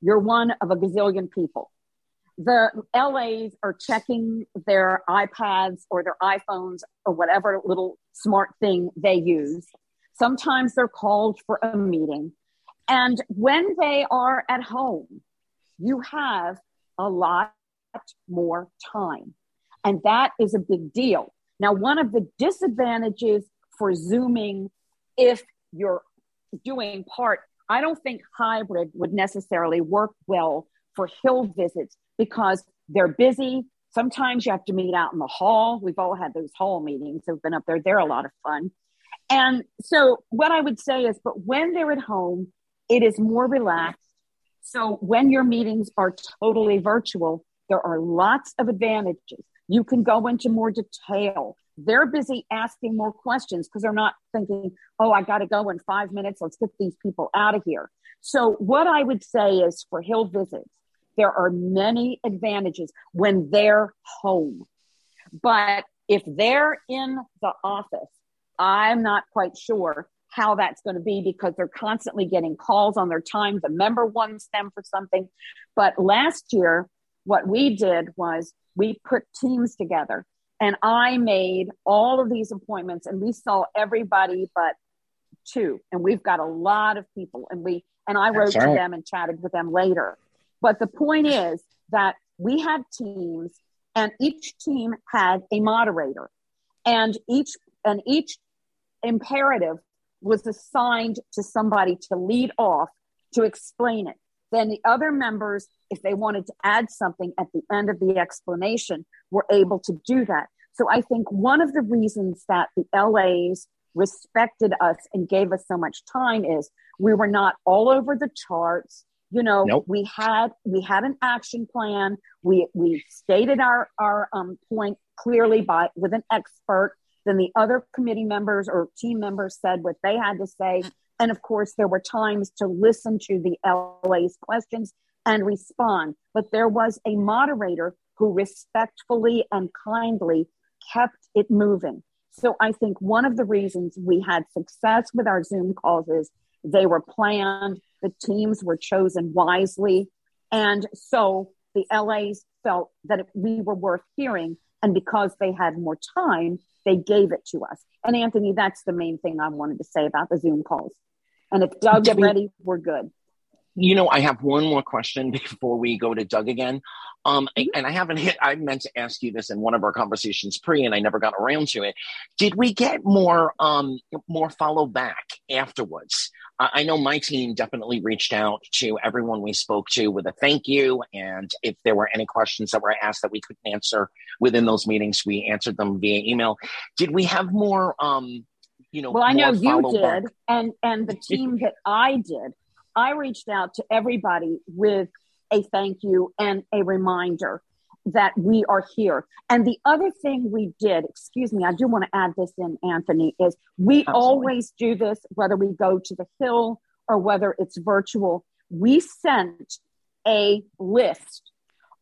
you're one of a gazillion people. The LAs are checking their iPads or their iPhones or whatever little smart thing they use. Sometimes they're called for a meeting. And when they are at home, you have a lot more time. And that is a big deal. Now, one of the disadvantages for Zooming, if you're doing part, I don't think hybrid would necessarily work well for Hill visits because they're busy. Sometimes you have to meet out in the hall. We've all had those hall meetings. I've been up there. They're a lot of fun. And so, what I would say is, but when they're at home, it is more relaxed. So, when your meetings are totally virtual, there are lots of advantages. You can go into more detail. They're busy asking more questions because they're not thinking, oh, I got to go in five minutes. Let's get these people out of here. So, what I would say is for Hill visits, there are many advantages when they're home. But if they're in the office, I'm not quite sure how that's going to be because they're constantly getting calls on their time. The member wants them for something. But last year, what we did was we put teams together and I made all of these appointments and we saw everybody but two. and we've got a lot of people, and we and I wrote That's to them and chatted with them later. But the point is that we had teams, and each team had a moderator, and each and each imperative was assigned to somebody to lead off to explain it. Then the other members, if they wanted to add something at the end of the explanation, were able to do that. So I think one of the reasons that the LAs respected us and gave us so much time is we were not all over the charts. You know, Nope. we had we had an action plan. We we stated our our um, point clearly by with an expert. Then the other committee members or team members said what they had to say. And of course, there were times to listen to the LA's questions and respond. But there was a moderator who respectfully and kindly kept it moving. So I think one of the reasons we had success with our Zoom calls is they were planned, the teams were chosen wisely. And so the LAs felt that we were worth hearing. And because they had more time, they gave it to us. And Anthony, that's the main thing I wanted to say about the Zoom calls. And if Doug's Debbie- ready, we're good. You know, I have one more question before we go to Doug again. Um, and I haven't hit, I meant to ask you this in one of our conversations pre, and I never got around to it. Did we get more, um, more follow back afterwards? I I know my team definitely reached out to everyone we spoke to with a thank you. And if there were any questions that were asked that we couldn't answer within those meetings, we answered them via email. Did we have more, um, you know, Well, I know you did, and and the team that I did, I reached out to everybody with a thank you and a reminder that we are here. And the other thing we did, excuse me, I do want to add this in, Anthony, is we always do this, whether we go to the Hill or whether it's virtual. We sent a list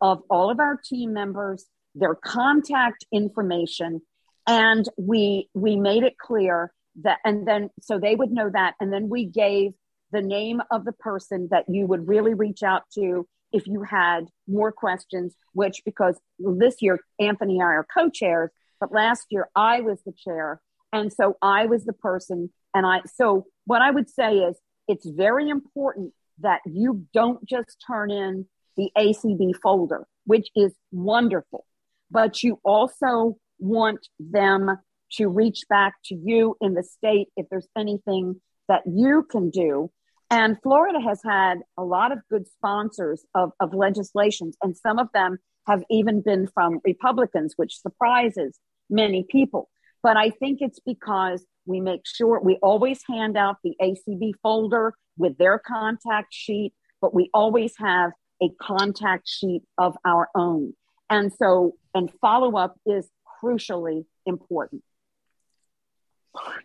of all of our team members, their contact information, and we we made it clear that and then so they would know that and then we gave the name of the person that you would really reach out to if you had more questions which because this year anthony and i are co-chairs but last year i was the chair and so i was the person and i so what i would say is it's very important that you don't just turn in the acb folder which is wonderful but you also want them to reach back to you in the state if there's anything that you can do. And Florida has had a lot of good sponsors of, of legislations, and some of them have even been from Republicans, which surprises many people. But I think it's because we make sure we always hand out the ACB folder with their contact sheet, but we always have a contact sheet of our own. And so, and follow up is crucially important.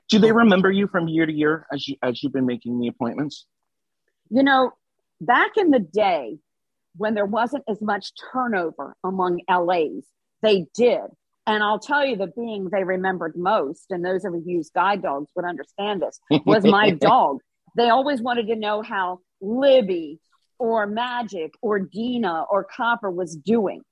Do they remember you from year to year as you as you've been making the appointments? You know, back in the day when there wasn't as much turnover among LAs, they did. And I'll tell you the being they remembered most, and those of you who use guide dogs would understand this, was my dog. They always wanted to know how Libby or Magic or Dina or Copper was doing.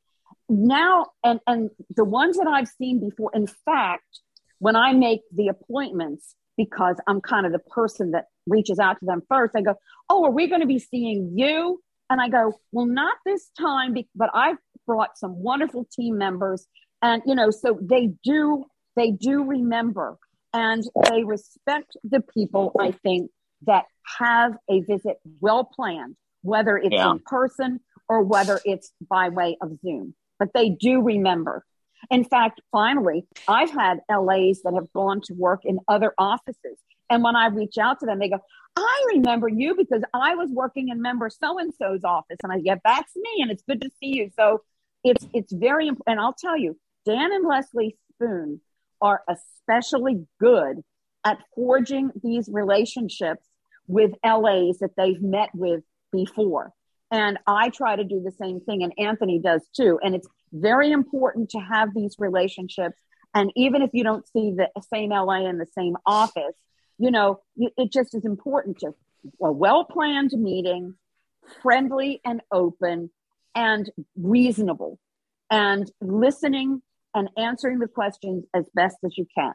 Now, and, and the ones that I've seen before, in fact, when I make the appointments, because I'm kind of the person that reaches out to them first, I go, Oh, are we going to be seeing you? And I go, Well, not this time, but I've brought some wonderful team members. And, you know, so they do, they do remember and they respect the people, I think, that have a visit well planned, whether it's Yeah. in person or whether it's by way of Zoom. But they do remember. In fact, finally, I've had LAs that have gone to work in other offices. And when I reach out to them, they go, I remember you because I was working in member so and so's office. And I get, that's me. And it's good to see you. So it's, it's very important. And I'll tell you, Dan and Leslie Spoone are especially good at forging these relationships with LAs that they've met with before. And I try to do the same thing, and Anthony does too. And it's very important to have these relationships. And even if you don't see the same LA in the same office, you know, it just is important to a well planned meeting, friendly and open and reasonable, and listening and answering the questions as best as you can.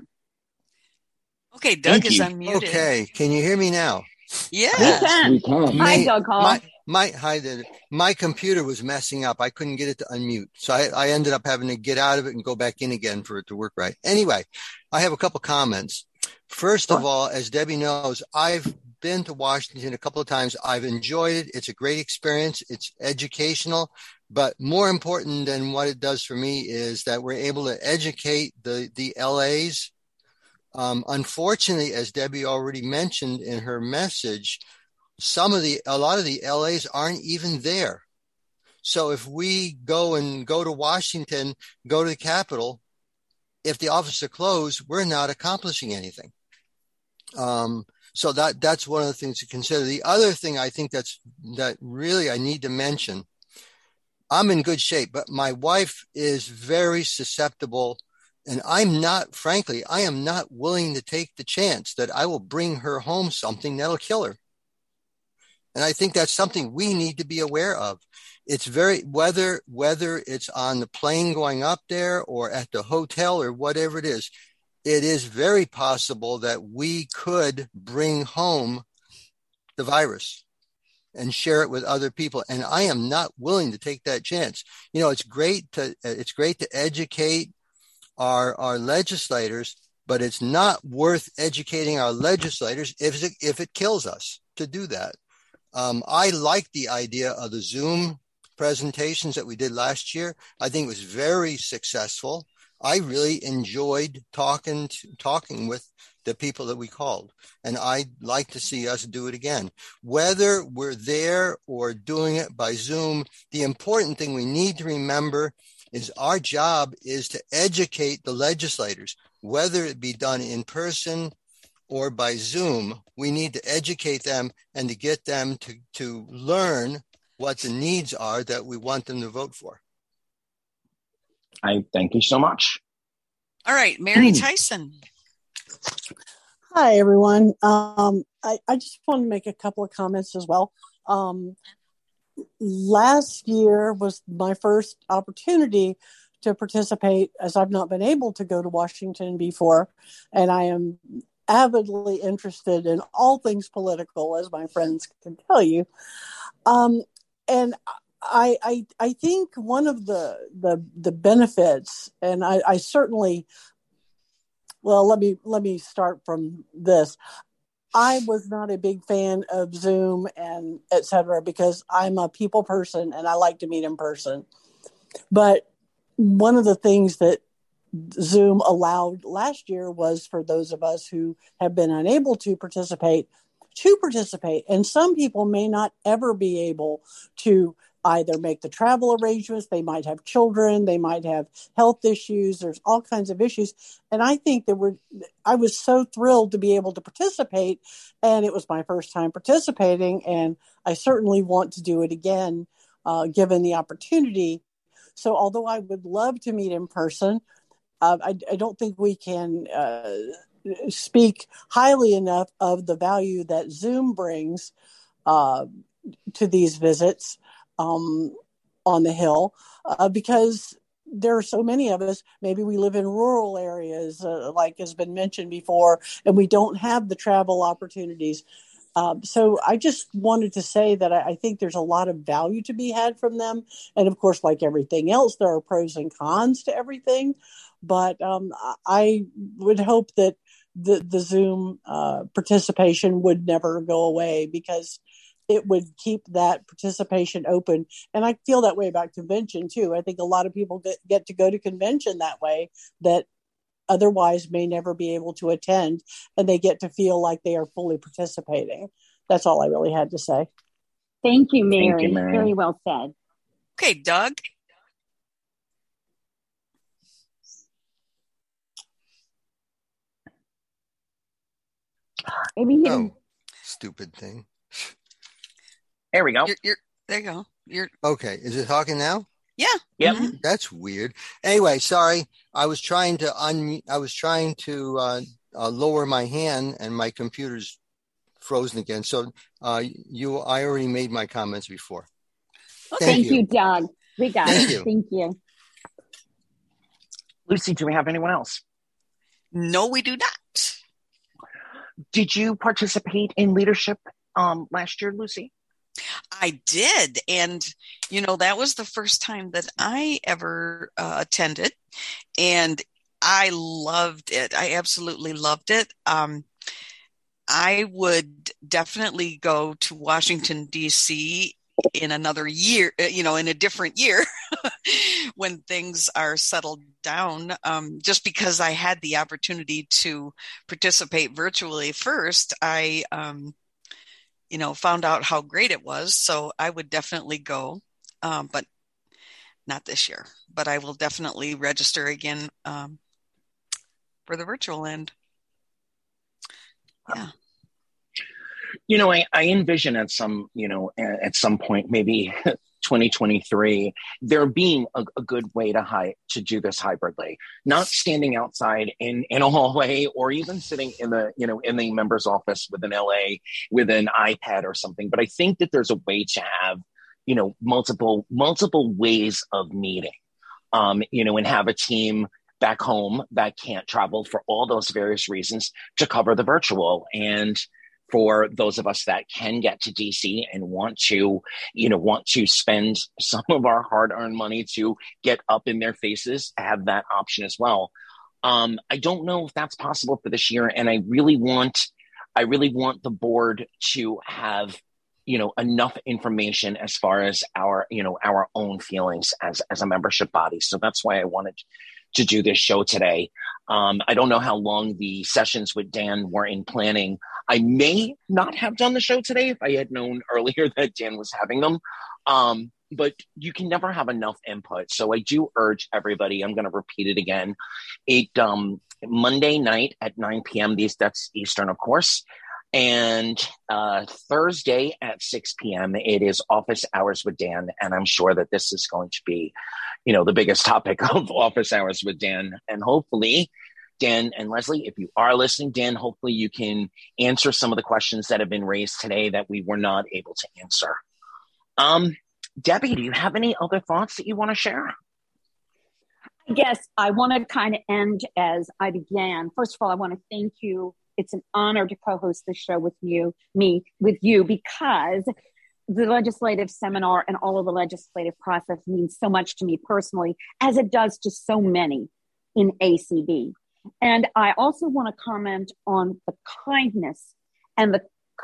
Okay, Doug Thank is you. unmuted. Okay, can you hear me now? Yes, Yes, we can. Hi, My- Doug Hall. My, my, hi there. My computer was messing up. I couldn't get it to unmute. So I, I ended up having to get out of it and go back in again for it to work right. Anyway, I have a couple comments. First of all, as Debbie knows, I've been to Washington a couple of times. I've enjoyed it. It's a great experience. It's educational, but more important than what it does for me is that we're able to educate the, the LAs. Um, unfortunately, as Debbie already mentioned in her message, some of the, a lot of the LAs aren't even there. So if we go and go to Washington, go to the Capitol, if the offices are closed, we're not accomplishing anything. Um, so that that's one of the things to consider. The other thing I think that's that really I need to mention. I'm in good shape, but my wife is very susceptible, and I'm not. Frankly, I am not willing to take the chance that I will bring her home something that'll kill her. And I think that's something we need to be aware of. It's very whether whether it's on the plane going up there or at the hotel or whatever it is, it is very possible that we could bring home the virus and share it with other people. And i am not willing to take that chance. You know it's great to it's great to educate our our legislators but it's not worth educating our legislators if it, if it kills us to do that. Um, i like the idea of the zoom presentations that we did last year. I think it was very successful I really enjoyed talking to, talking with the people that we called, and I'd like to see us do it again. Whether we're there or doing it by Zoom, the important thing we need to remember is our job is to educate the legislators, whether it be done in person or by Zoom. We need to educate them and to get them to, to learn what the needs are that we want them to vote for. I thank you so much. All right, Mary Tyson. Hi, everyone. Um, I, I just want to make a couple of comments as well. Um, last year was my first opportunity to participate, as I've not been able to go to Washington before, and I am avidly interested in all things political, as my friends can tell you. Um, and I, I I think one of the the the benefits, and I, I certainly, well, let me let me start from this. I was not a big fan of Zoom and et cetera because I'm a people person and I like to meet in person. But one of the things that Zoom allowed last year was for those of us who have been unable to participate to participate. And some people may not ever be able to either make the travel arrangements, they might have children, they might have health issues, there's all kinds of issues. And I think that we're, I was so thrilled to be able to participate. And it was my first time participating. And I certainly want to do it again, uh, given the opportunity. So, although I would love to meet in person, uh, I, I, don't think we can uh, speak highly enough of the value that Zoom brings uh, to these visits um, on the Hill uh, because there are so many of us. Maybe we live in rural areas, uh, like has been mentioned before, and we don't have the travel opportunities. Um, so I just wanted to say that I, I, think there's a lot of value to be had from them, and of course, like everything else, there are pros and cons to everything. But um, I would hope that the the Zoom uh, participation would never go away because it would keep that participation open. And I feel that way about convention too. I think a lot of people get, get to go to convention that way that otherwise may never be able to attend and they get to feel like they are fully participating. That's all I really had to say. Thank you, Mary. Thank you, Mary. Very well said. Okay, Doug. Maybe he Oh, stupid thing. There we go. You're, you're there. You go. You're Okay, is it talking now? yeah. Yep. Mhm. That's weird. Anyway, sorry. I was trying to un. I was trying to uh, uh, lower my hand, and my computer's frozen again. So, uh, you, I already made my comments before. Thank, you. Doug. We got Thank it. you. Thank you. Lucy, do we have anyone else? No, we do not. did you participate in leadership um, last year, Lucy? I did. And, you know, that was the first time that I ever uh, attended. And I loved it. I absolutely loved it. Um, I would definitely go to Washington, D.C. in another year, uh, you know, in a different year when things are settled down, um, just because I had the opportunity to participate virtually first, I, um, you know, found out how great it was. So I would definitely go, um, but not this year. But I will definitely register again um, for the virtual end. Yeah. You know, I, I envision at some, you know, at some point, maybe 2023, there being a, a good way to hi- to do this hybridly, not standing outside in, in a hallway or even sitting in the, you know, in the member's office with an LA with an iPad or something. But I think that there's a way to have, you know, multiple, multiple ways of meeting, um, you know, and have a team back home that can't travel for all those various reasons to cover the virtual. And, for those of us that can get to DC and want to, you know, want to spend some of our hard earned money to get up in their faces, have that option as well. Um, I don't know if that's possible for this year. And I really want, I really want the board to have, you know, enough information as far as our, you know, our own feelings as, as a membership body. So that's why I wanted to do this show today. Um, I don't know how long the sessions with Dan were in planning. I may not have done the show today if I had known earlier that Dan was having them. Um, but you can never have enough input. So I do urge everybody, I'm going to repeat it again. It, um, Monday night at 9 p.m. These that's Eastern, of course. And uh, Thursday at 6 p.m., it is office hours with Dan. And I'm sure that this is going to be, you know, the biggest topic of office hours with Dan. And hopefully, Dan and Leslie, if you are listening, Dan, hopefully you can answer some of the questions that have been raised today that we were not able to answer. Um, Debbie, do you have any other thoughts that you want to share? Yes, I want to kind of end as I began. First of all, I want to thank you it's an honor to co-host this show with you, me, with you, because the legislative seminar and all of the legislative process means so much to me personally, as it does to so many in ACB. And I also want to comment on the kindness and the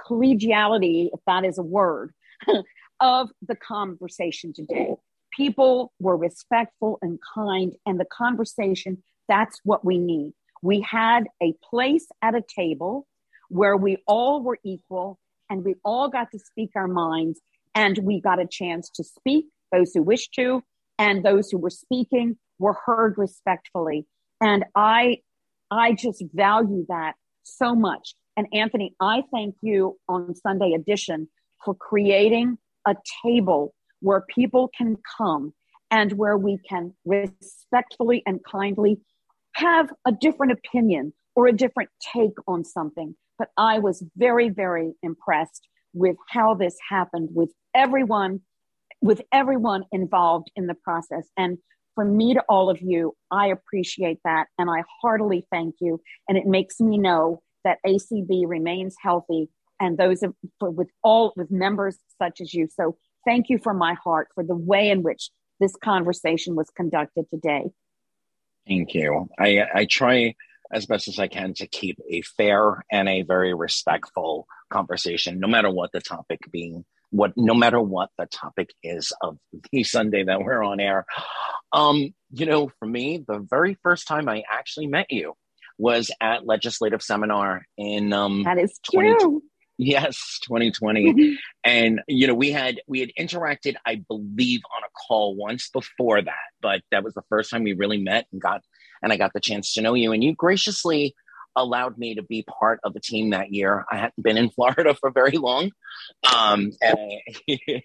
collegiality, if that is a word, of the conversation today. People were respectful and kind, and the conversation, that's what we need. We had a place at a table where we all were equal and we all got to speak our minds and we got a chance to speak, those who wished to, and those who were speaking were heard respectfully. And I, I just value that so much. And Anthony, I thank you on Sunday edition for creating a table where people can come and where we can respectfully and kindly have a different opinion or a different take on something. But I was very, very impressed with how this happened with everyone, with everyone involved in the process. And for me to all of you, I appreciate that. And I heartily thank you. And it makes me know that ACB remains healthy and those of, for, with all with members such as you. So thank you from my heart for the way in which this conversation was conducted today. Thank you. I, I try as best as I can to keep a fair and a very respectful conversation, no matter what the topic being, what no matter what the topic is of the Sunday that we're on air. Um, you know, for me, the very first time I actually met you was at legislative seminar in um that is true. Yes, 2020. Mm-hmm. And you know, we had we had interacted, I believe, on a call once before that, but that was the first time we really met and got and I got the chance to know you. And you graciously allowed me to be part of the team that year. I hadn't been in Florida for very long. Um and I,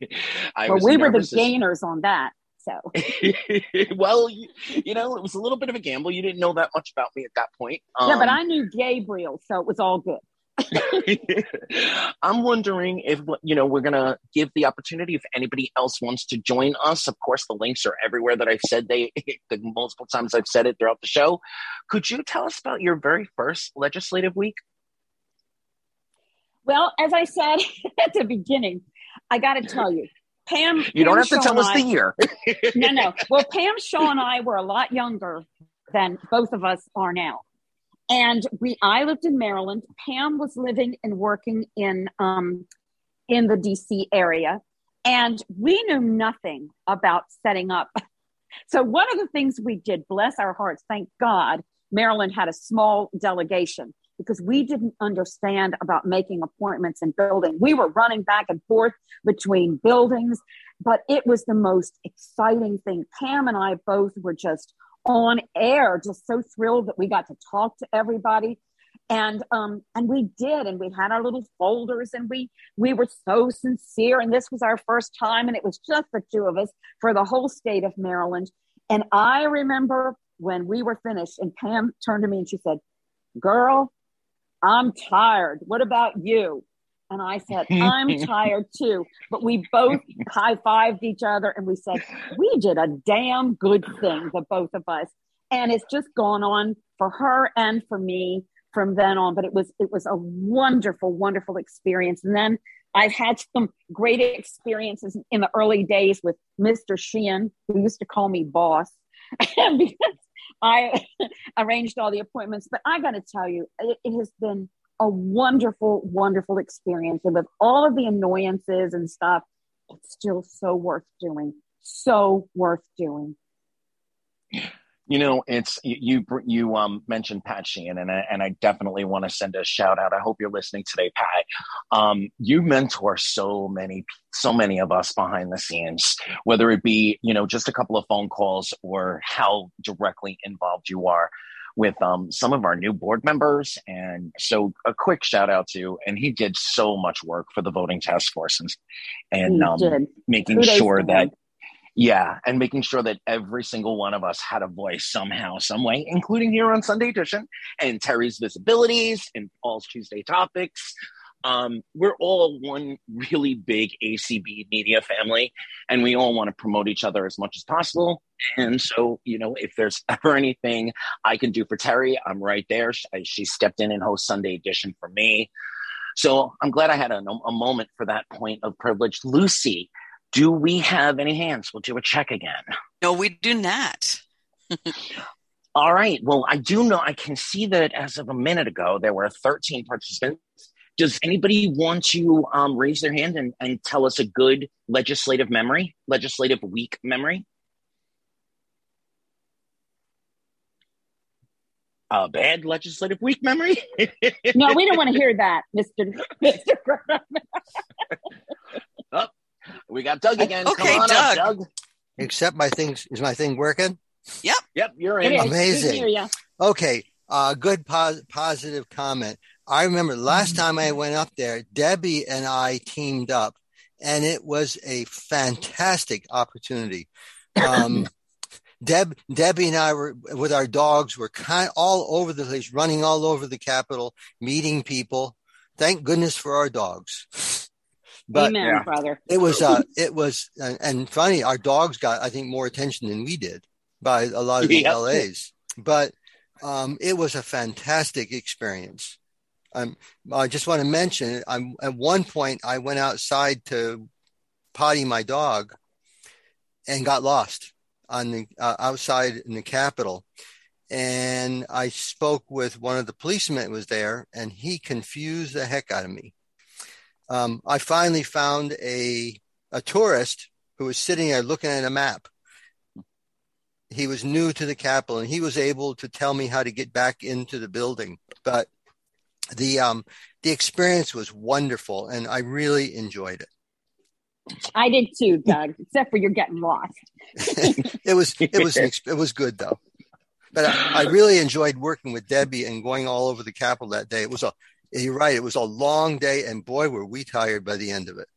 I well, we were the gainers on that. So, well, you, you, know, it was a little bit of a gamble. You didn't know that much about me at that point. Um, yeah, but um, I knew Gabriel, so it was all good. I'm wondering if you know we're gonna give the opportunity if anybody else wants to join us. Of course, the links are everywhere that I've said they the multiple times I've said it throughout the show. Could you tell us about your very first legislative week? Well, as I said at the beginning, I got to tell you, Pam. You Pam don't have to tell us and the year. no, no. Well, Pam, Shaw, and I were a lot younger than both of us are now. And we, I lived in Maryland. Pam was living and working in, um, in the DC area, and we knew nothing about setting up. So one of the things we did, bless our hearts, thank God, Maryland had a small delegation because we didn't understand about making appointments and building. We were running back and forth between buildings, but it was the most exciting thing. Pam and I both were just on air, just so thrilled that we got to talk to everybody. And um, and we did, and we had our little folders, and we we were so sincere. And this was our first time, and it was just the two of us for the whole state of Maryland. And I remember when we were finished, and Pam turned to me and she said, "Girl, I'm tired. What about you?" And I said, I'm tired too. But we both high fived each other and we said, We did a damn good thing, the both of us. And it's just gone on for her and for me from then on. But it was it was a wonderful, wonderful experience. And then I've had some great experiences in the early days with Mr. Sheehan, who used to call me boss. Because I arranged all the appointments. But I got to tell you, it, it has been a wonderful, wonderful experience. And with all of the annoyances and stuff, it's still so worth doing. So worth doing. You know, it's you you, um mentioned Pat Sheehan, and I, and I definitely want to send a shout out. I hope you're listening today, Pat. Um, you mentor so many so many of us behind the scenes, whether it be you know just a couple of phone calls or how directly involved you are with um, some of our new board members. And so a quick shout out to, and he did so much work for the voting task forces and um, making sure that yeah, and making sure that every single one of us had a voice somehow, some way, including here on Sunday Edition and Terry's Visibilities and Paul's Tuesday Topics. Um, we're all one really big ACB media family, and we all want to promote each other as much as possible. And so, you know, if there's ever anything I can do for Terry, I'm right there. She, she stepped in and host Sunday Edition for me. So I'm glad I had a, a moment for that point of privilege. Lucy, do we have any hands? We'll do a check again. No, we do not. All right. Well, I do know, I can see that as of a minute ago, there were 13 participants. Does anybody want to um, raise their hand and, and tell us a good legislative memory, legislative week memory? A bad legislative week memory? No, we don't want to hear that, Mr. Mr. oh, we got Doug again. Okay, Come on Doug. Up, Doug. Except my things is my thing working? Yep. Yep, you're in. is. Amazing. hear ya. Okay, uh, good pos- positive comment. I remember last time I went up there, Debbie and I teamed up, and it was a fantastic opportunity. Um, Deb, Debbie and I were with our dogs were kind of all over the place, running all over the Capitol, meeting people. Thank goodness for our dogs. But Amen, yeah. brother. it was uh it was and, and funny our dogs got i think more attention than we did by a lot of the Yep. las but um it was a fantastic experience um, i just want to mention i'm at one point i went outside to potty my dog and got lost on the uh, outside in the capitol and i spoke with one of the policemen that was there and he confused the heck out of me um, I finally found a a tourist who was sitting there looking at a map. He was new to the Capitol, and he was able to tell me how to get back into the building. But the um, the experience was wonderful, and I really enjoyed it. I did too, Doug, except for you're getting lost. it was it was ex- it was good though. But I, I really enjoyed working with Debbie and going all over the Capitol that day. It was a you're right. It was a long day, and boy, were we tired by the end of it.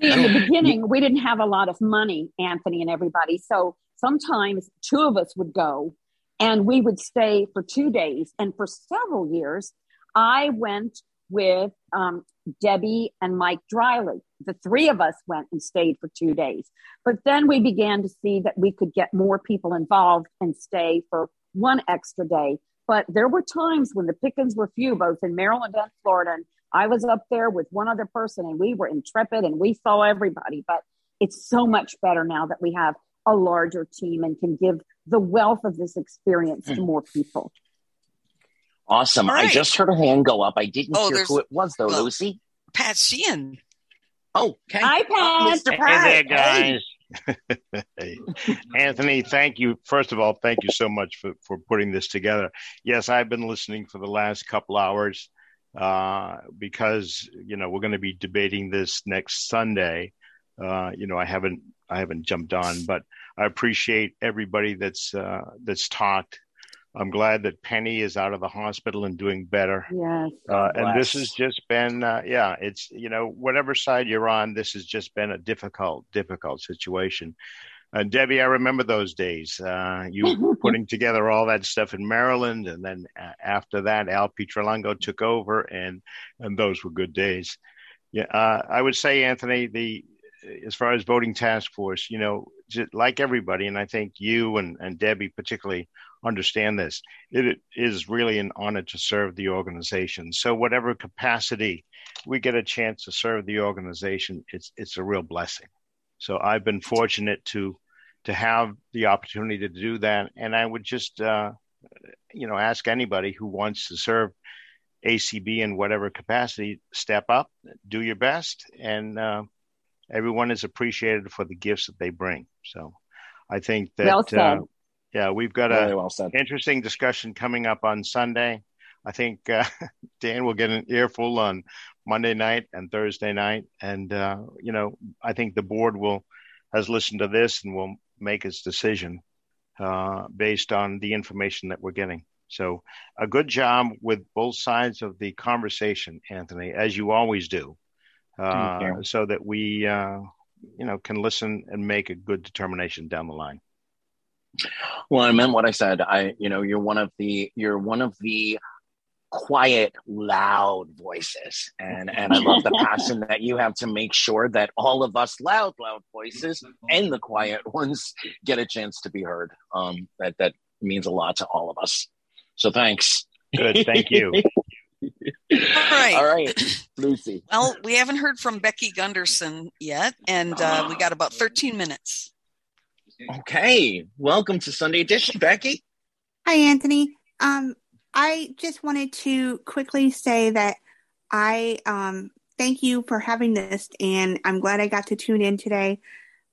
See, in the beginning, we didn't have a lot of money, Anthony and everybody. So sometimes two of us would go and we would stay for two days. And for several years, I went with um, Debbie and Mike Dryly. The three of us went and stayed for two days. But then we began to see that we could get more people involved and stay for one extra day. But there were times when the pickings were few, both in Maryland and Florida. And I was up there with one other person and we were intrepid and we saw everybody. But it's so much better now that we have a larger team and can give the wealth of this experience to more people. Awesome. All right. I just heard a hand go up. I didn't Oh, hear who it was, though, well, Lucy. Pat Sheehan. Oh, okay. Hi, Pat. Mr. Hey Pat. there, guys. Hey. Anthony, thank you. First of all, thank you so much for, for putting this together. Yes, I've been listening for the last couple hours uh, because you know we're going to be debating this next Sunday. Uh, you know, I haven't I haven't jumped on, but I appreciate everybody that's uh, that's talked. I'm glad that Penny is out of the hospital and doing better. Yes. Uh, and this has just been, uh, yeah, it's, you know, whatever side you're on, this has just been a difficult, difficult situation. Uh, Debbie, I remember those days. Uh, you were putting together all that stuff in Maryland, and then uh, after that, Al Pietralongo took over, and and those were good days. Yeah, uh, I would say, Anthony, the as far as voting task force, you know, just like everybody, and I think you and, and Debbie particularly understand this. It is really an honor to serve the organization. So whatever capacity we get a chance to serve the organization, it's it's a real blessing. So I've been fortunate to to have the opportunity to do that, and I would just uh, you know ask anybody who wants to serve ACB in whatever capacity, step up, do your best, and uh, everyone is appreciated for the gifts that they bring. So I think that Well yeah, we've got Very a well interesting discussion coming up on Sunday. I think uh, Dan will get an earful on Monday night and Thursday night, and uh, you know I think the board will has listened to this and will make its decision uh, based on the information that we're getting. So a good job with both sides of the conversation, Anthony, as you always do, uh, so that we uh, you know can listen and make a good determination down the line. Well, I meant what I said. I, you know, you're one of the, you're one of the quiet, loud voices, and and I love the passion that you have to make sure that all of us loud, loud voices and the quiet ones get a chance to be heard. Um, that that means a lot to all of us. So thanks. Good, thank you. All right. All right, Lucy. Well, we haven't heard from Becky Gunderson yet, and uh, we got about 13 minutes. Okay, welcome to Sunday Edition, Becky. Hi, Anthony. Um, I just wanted to quickly say that I um, thank you for having this, and I'm glad I got to tune in today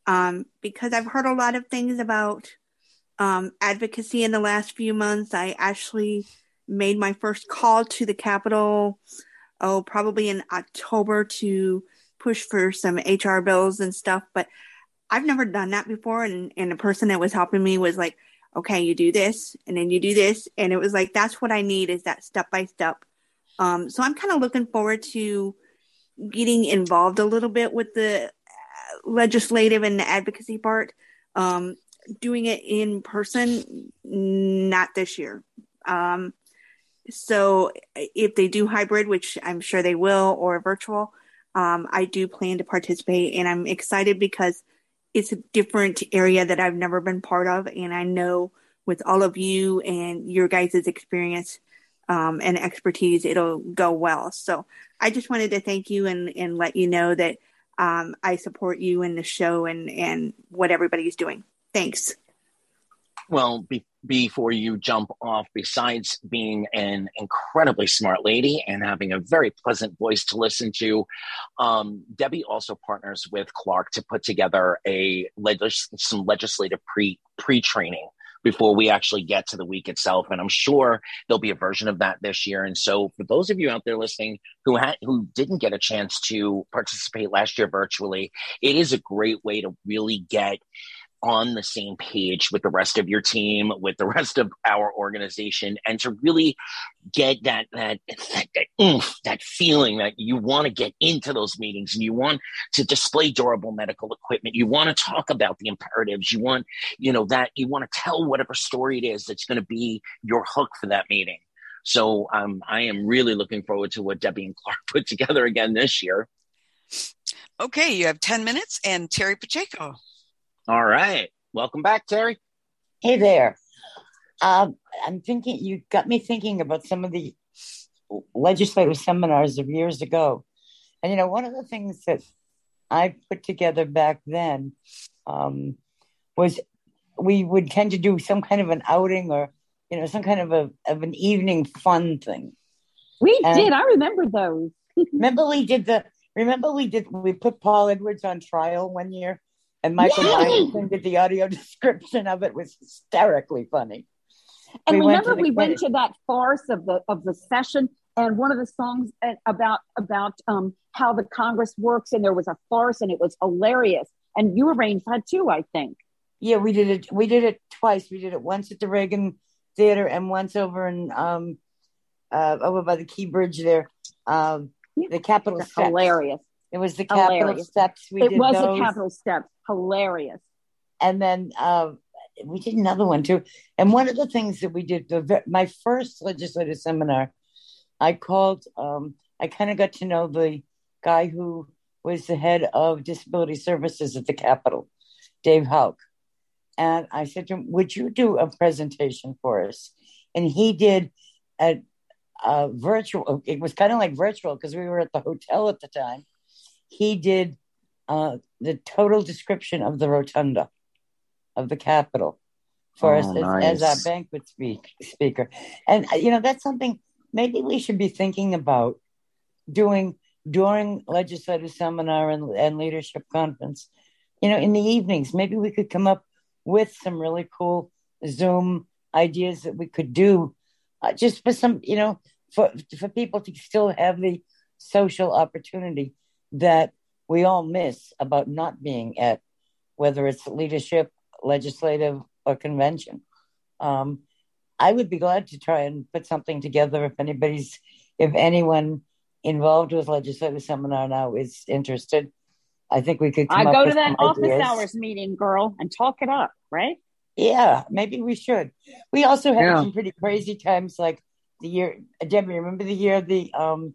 um, because I've heard a lot of things about um, advocacy in the last few months. I actually made my first call to the Capitol, oh, probably in October to push for some HR bills and stuff, but I've never done that before. And, and the person that was helping me was like, okay, you do this and then you do this. And it was like, that's what I need is that step by step. Um, so I'm kind of looking forward to getting involved a little bit with the uh, legislative and the advocacy part. Um, doing it in person, not this year. Um, so if they do hybrid, which I'm sure they will, or virtual, um, I do plan to participate and I'm excited because it's a different area that I've never been part of. And I know with all of you and your guys' experience um, and expertise, it'll go well. So I just wanted to thank you and, and let you know that um, I support you in the show and, and what everybody's doing. Thanks. Well, be- before you jump off, besides being an incredibly smart lady and having a very pleasant voice to listen to, um, Debbie also partners with Clark to put together a legis- some legislative pre pre training before we actually get to the week itself. And I'm sure there'll be a version of that this year. And so, for those of you out there listening who had who didn't get a chance to participate last year virtually, it is a great way to really get on the same page with the rest of your team, with the rest of our organization, and to really get that that that, that, oomph, that feeling that you want to get into those meetings and you want to display durable medical equipment. You want to talk about the imperatives. You want, you know, that you want to tell whatever story it is that's going to be your hook for that meeting. So um, I am really looking forward to what Debbie and Clark put together again this year. Okay, you have 10 minutes and Terry Pacheco. All right. Welcome back, Terry. Hey there. Um, I'm thinking, you got me thinking about some of the legislative seminars of years ago. And, you know, one of the things that I put together back then um, was we would tend to do some kind of an outing or, you know, some kind of a of an evening fun thing. We and did. I remember those. remember we did the. Remember we did. We put Paul Edwards on trial one year, and Michael Yay! did the audio description of it. was hysterically funny. And we remember went we went to that farce of the of the session and one of the songs uh, about about um, how the Congress works, and there was a farce, and it was hilarious. And you arranged that too, I think. Yeah, we did it. We did it twice. We did it once at the Reagan Theater and once over in um, uh, over by the Key Bridge there, um, the Capitol Hilarious. It was the Capitol hilarious. Steps. We it was those. the Capitol Steps. Hilarious. And then uh, we did another one too. And one of the things that we did, the, my first legislative seminar I called, um, I kind of got to know the guy who was the head of disability services at the Capitol, Dave Houck. And I said to him, Would you do a presentation for us? And he did a, a virtual, it was kind of like virtual because we were at the hotel at the time. He did uh, the total description of the rotunda of the Capitol for oh, us nice. as, as, our banquet speak, speaker. And, you know, that's something maybe we should be thinking about doing during legislative seminar and, and leadership conference you know in the evenings maybe we could come up with some really cool zoom ideas that we could do uh, just for some you know for for people to still have the social opportunity that we all miss about not being at whether it's leadership legislative or convention um, I would be glad to try and put something together if anybody's, if anyone involved with legislative seminar now is interested. I think we could. I go to that office ideas. hours meeting, girl, and talk it up, right? Yeah, maybe we should. We also had yeah. some pretty crazy times, like the year. Debbie, remember the year the um,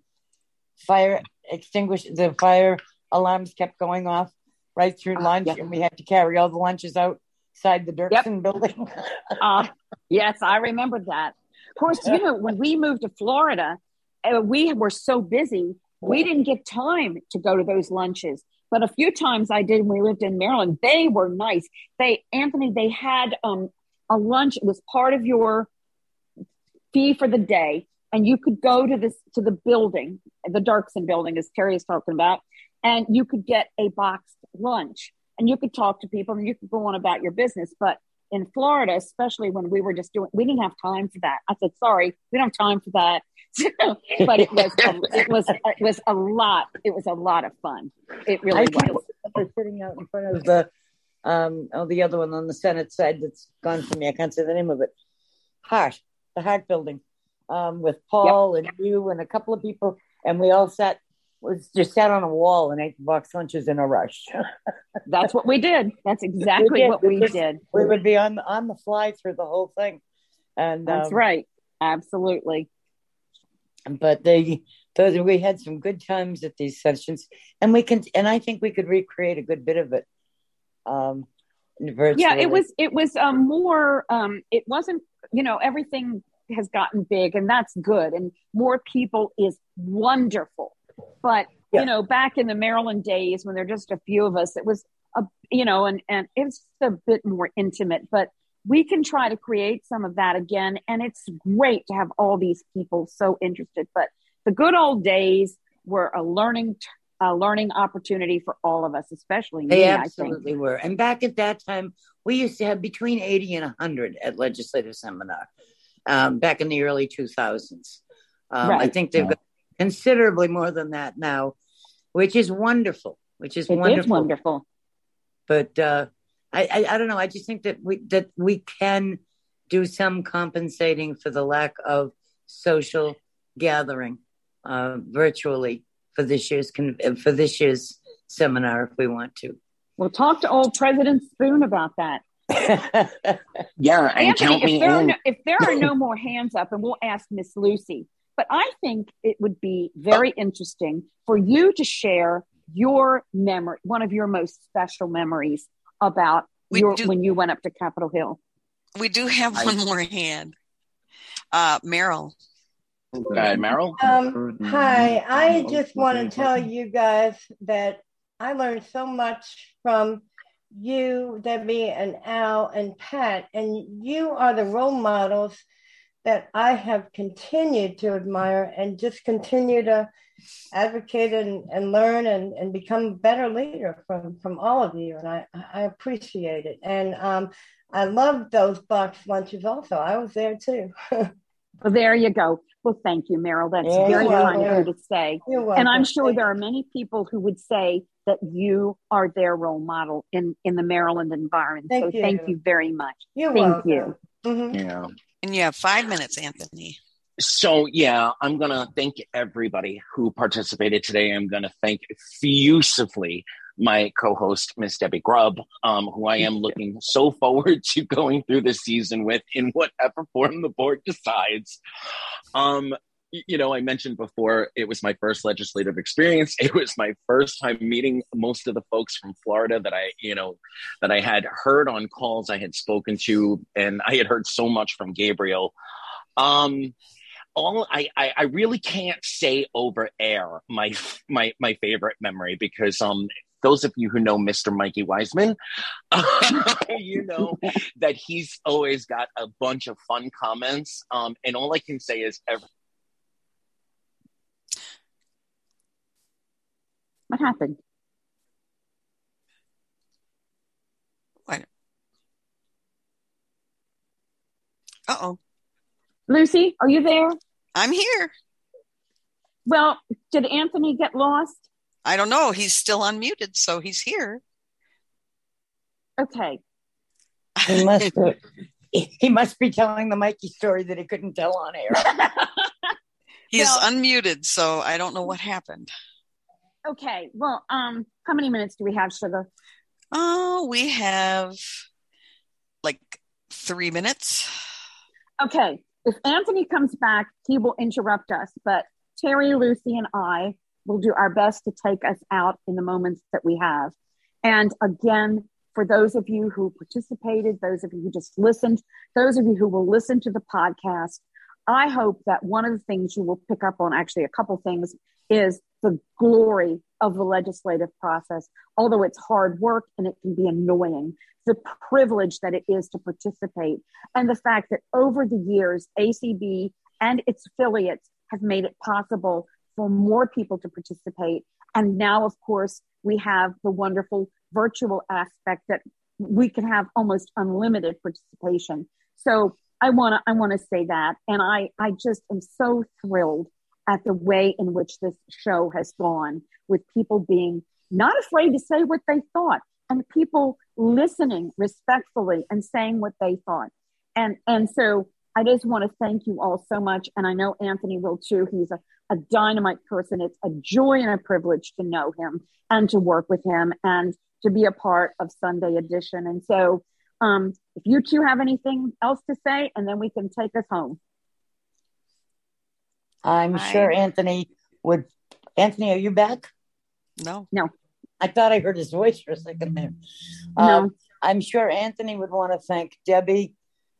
fire extinguish the fire alarms kept going off right through uh, lunch, yeah. and we had to carry all the lunches outside the Dirksen yep. building. uh, yes, I remember that. Of course, you know, when we moved to Florida, uh, we were so busy, we didn't get time to go to those lunches. But a few times I did when we lived in Maryland. They were nice. They, Anthony, they had um, a lunch. It was part of your fee for the day, and you could go to this to the building, the Dirksen building, as Terry is talking about, and you could get a boxed lunch and you could talk to people and you could go on about your business. But in Florida, especially when we were just doing, we didn't have time for that. I said, sorry, we don't have time for that. but it was, a, it was, it was a lot. It was a lot of fun. It really I was. was sitting out in front of the, um, oh, the other one on the Senate side that's gone from me. I can't say the name of it. Hart, the Hart Building, um, with Paul yep. and you and a couple of people, and we all sat was just sat on a wall and ate box lunches in a rush. That's what we did. That's exactly we did. what we, we did. We would be on on the fly through the whole thing, and that's um, right, absolutely. But they, those we had some good times at these sessions, and we can, and I think we could recreate a good bit of it. Um, virtually. yeah, it was it was um, more. Um, it wasn't, you know, everything has gotten big, and that's good, and more people is wonderful but yeah. you know, back in the Maryland days when there are just a few of us, it was a you know, and and it's a bit more intimate, but we can try to create some of that again. And it's great to have all these people so interested. But the good old days were a learning a learning opportunity for all of us, especially me. they me. absolutely were. And back at that time, we used to have between eighty and hundred at legislative seminar. Um, back in the early two thousands, um, right. I think they've got considerably more than that now, which is wonderful. Which is it wonderful. Is wonderful. But uh, I, I, I don't know. I just think that we that we can do some compensating for the lack of social gathering uh, virtually for this year's for this year's seminar if we want to. We'll talk to old President Spoone about that. yeah, Anthony, if there, are no, if there are no more hands up, and we'll ask Miss Lucy but I think it would be very interesting for you to share your memory, one of your most special memories about your, do, when you went up to Capitol Hill. We do have one more hand. Uh, Meryl. Go ahead, Meryl. Um, hi, I just want to tell you guys that I learned so much from you, Debbie, and Al, and Pat, and you are the role models that I have continued to admire and just continue to advocate and, and learn and, and become a better leader from, from all of you. And I, I appreciate it. And um, I love those box lunches also. I was there too. well, there you go. Well, thank you, Meryl. That's Yeah, very you're kind of you to say. And I'm sure there are many people who would say that you are their role model in, in the Maryland environment. Thank so thank you. you very much. You're thank welcome. you. Mm-hmm. Yeah. And you have five minutes, Anthony. So yeah, I'm gonna thank everybody who participated today. I'm gonna thank effusively my co-host Miss Debbie Grubb, um, who I am looking so forward to going through the season with in whatever form the board decides. Um, you know, I mentioned before it was my first legislative experience. It was my first time meeting most of the folks from Florida that I, you know, that I had heard on calls I had spoken to, and I had heard so much from Gabriel. Um, all I, I I really can't say over air my my my favorite memory because um those of you who know Mr. Mikey Wiseman, you know that he's always got a bunch of fun comments. Um, and all I can say is every What happened? What? Uh oh. Lucy, are you there? I'm here. Well, did Anthony get lost? I don't know. He's still unmuted, so he's here. Okay. He must he must be telling the Mikey story that he couldn't tell on air. He's Well- unmuted, so I don't know what happened. Okay. Well, um, how many minutes do we have, Sugar? Oh, we have like three minutes. Okay. If Anthony comes back, he will interrupt us, but Terry, Lucy, and I will do our best to take us out in the moments that we have. And again, for those of you who participated, those of you who just listened, those of you who will listen to the podcast, I hope that one of the things you will pick up on, actually, a couple things, is the glory of the legislative process. Although it's hard work and it can be annoying, the privilege that it is to participate, and the fact that over the years, ACB and its affiliates have made it possible for more people to participate. And now, of course, we have the wonderful virtual aspect that we can have almost unlimited participation. So I want to I want to say that, and I I just am so thrilled at the way in which this show has gone, with people being not afraid to say what they thought, and people listening respectfully and saying what they thought, and and so I just want to thank you all so much, and I know Anthony will too. He's a, a dynamite person. It's a joy and a privilege to know him and to work with him and to be a part of Sunday Edition. And so, um, if you two have anything else to say, and then we can take us home. I'm Hi. sure Anthony would. Anthony, are you back? No. No. I thought I heard his voice for a second there. No. Um, I'm sure Anthony would want to thank Debbie,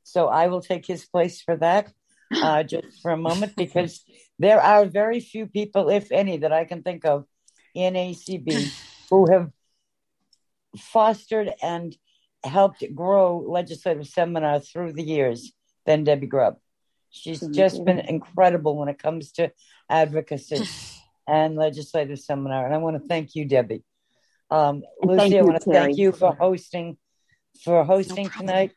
so I will take his place for that uh, just for a moment because there are very few people, if any, that I can think of in ACB who have fostered and helped grow legislative seminar through the years than Debbie Grubb. She's just been incredible when it comes to advocacy and legislative seminar. And I want to thank you, Debbie. Um, Lucy, I want to thank you for hosting for hosting tonight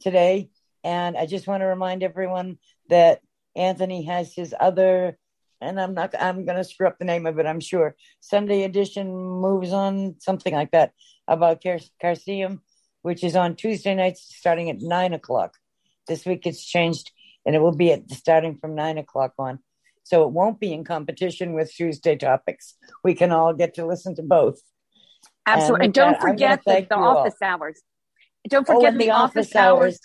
today. And I just want to remind everyone that Anthony has his other and I'm not I'm gonna screw up the name of it, I'm sure. Sunday edition moves on, something like that, about Car- Carcium, which is on Tuesday nights starting at nine o'clock. This week it's changed and it will be at starting from nine o'clock on. So it won't be in competition with Tuesday topics. We can all get to listen to both. Absolutely. And with don't uh, that, forget the, the you all. office hours. Don't Oh, forget and the, office, hours.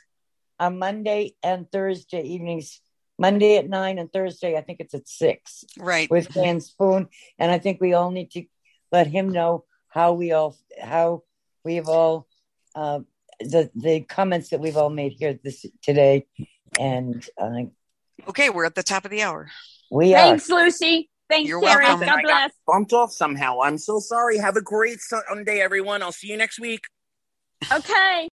On Monday and Thursday evenings. Monday at nine and Thursday, I think it's at six. Right. With Dan Spoone. And I think we all need to let him know how we all how we've all uh the the comments that we've all made here this today. And uh, Okay, we're at the top of the hour. We are Thanks, Lucy. Thanks, You're Terry. welcome. God I got bless. bumped off somehow. I'm so sorry. Have a great Sunday, everyone. I'll see you next week. Okay.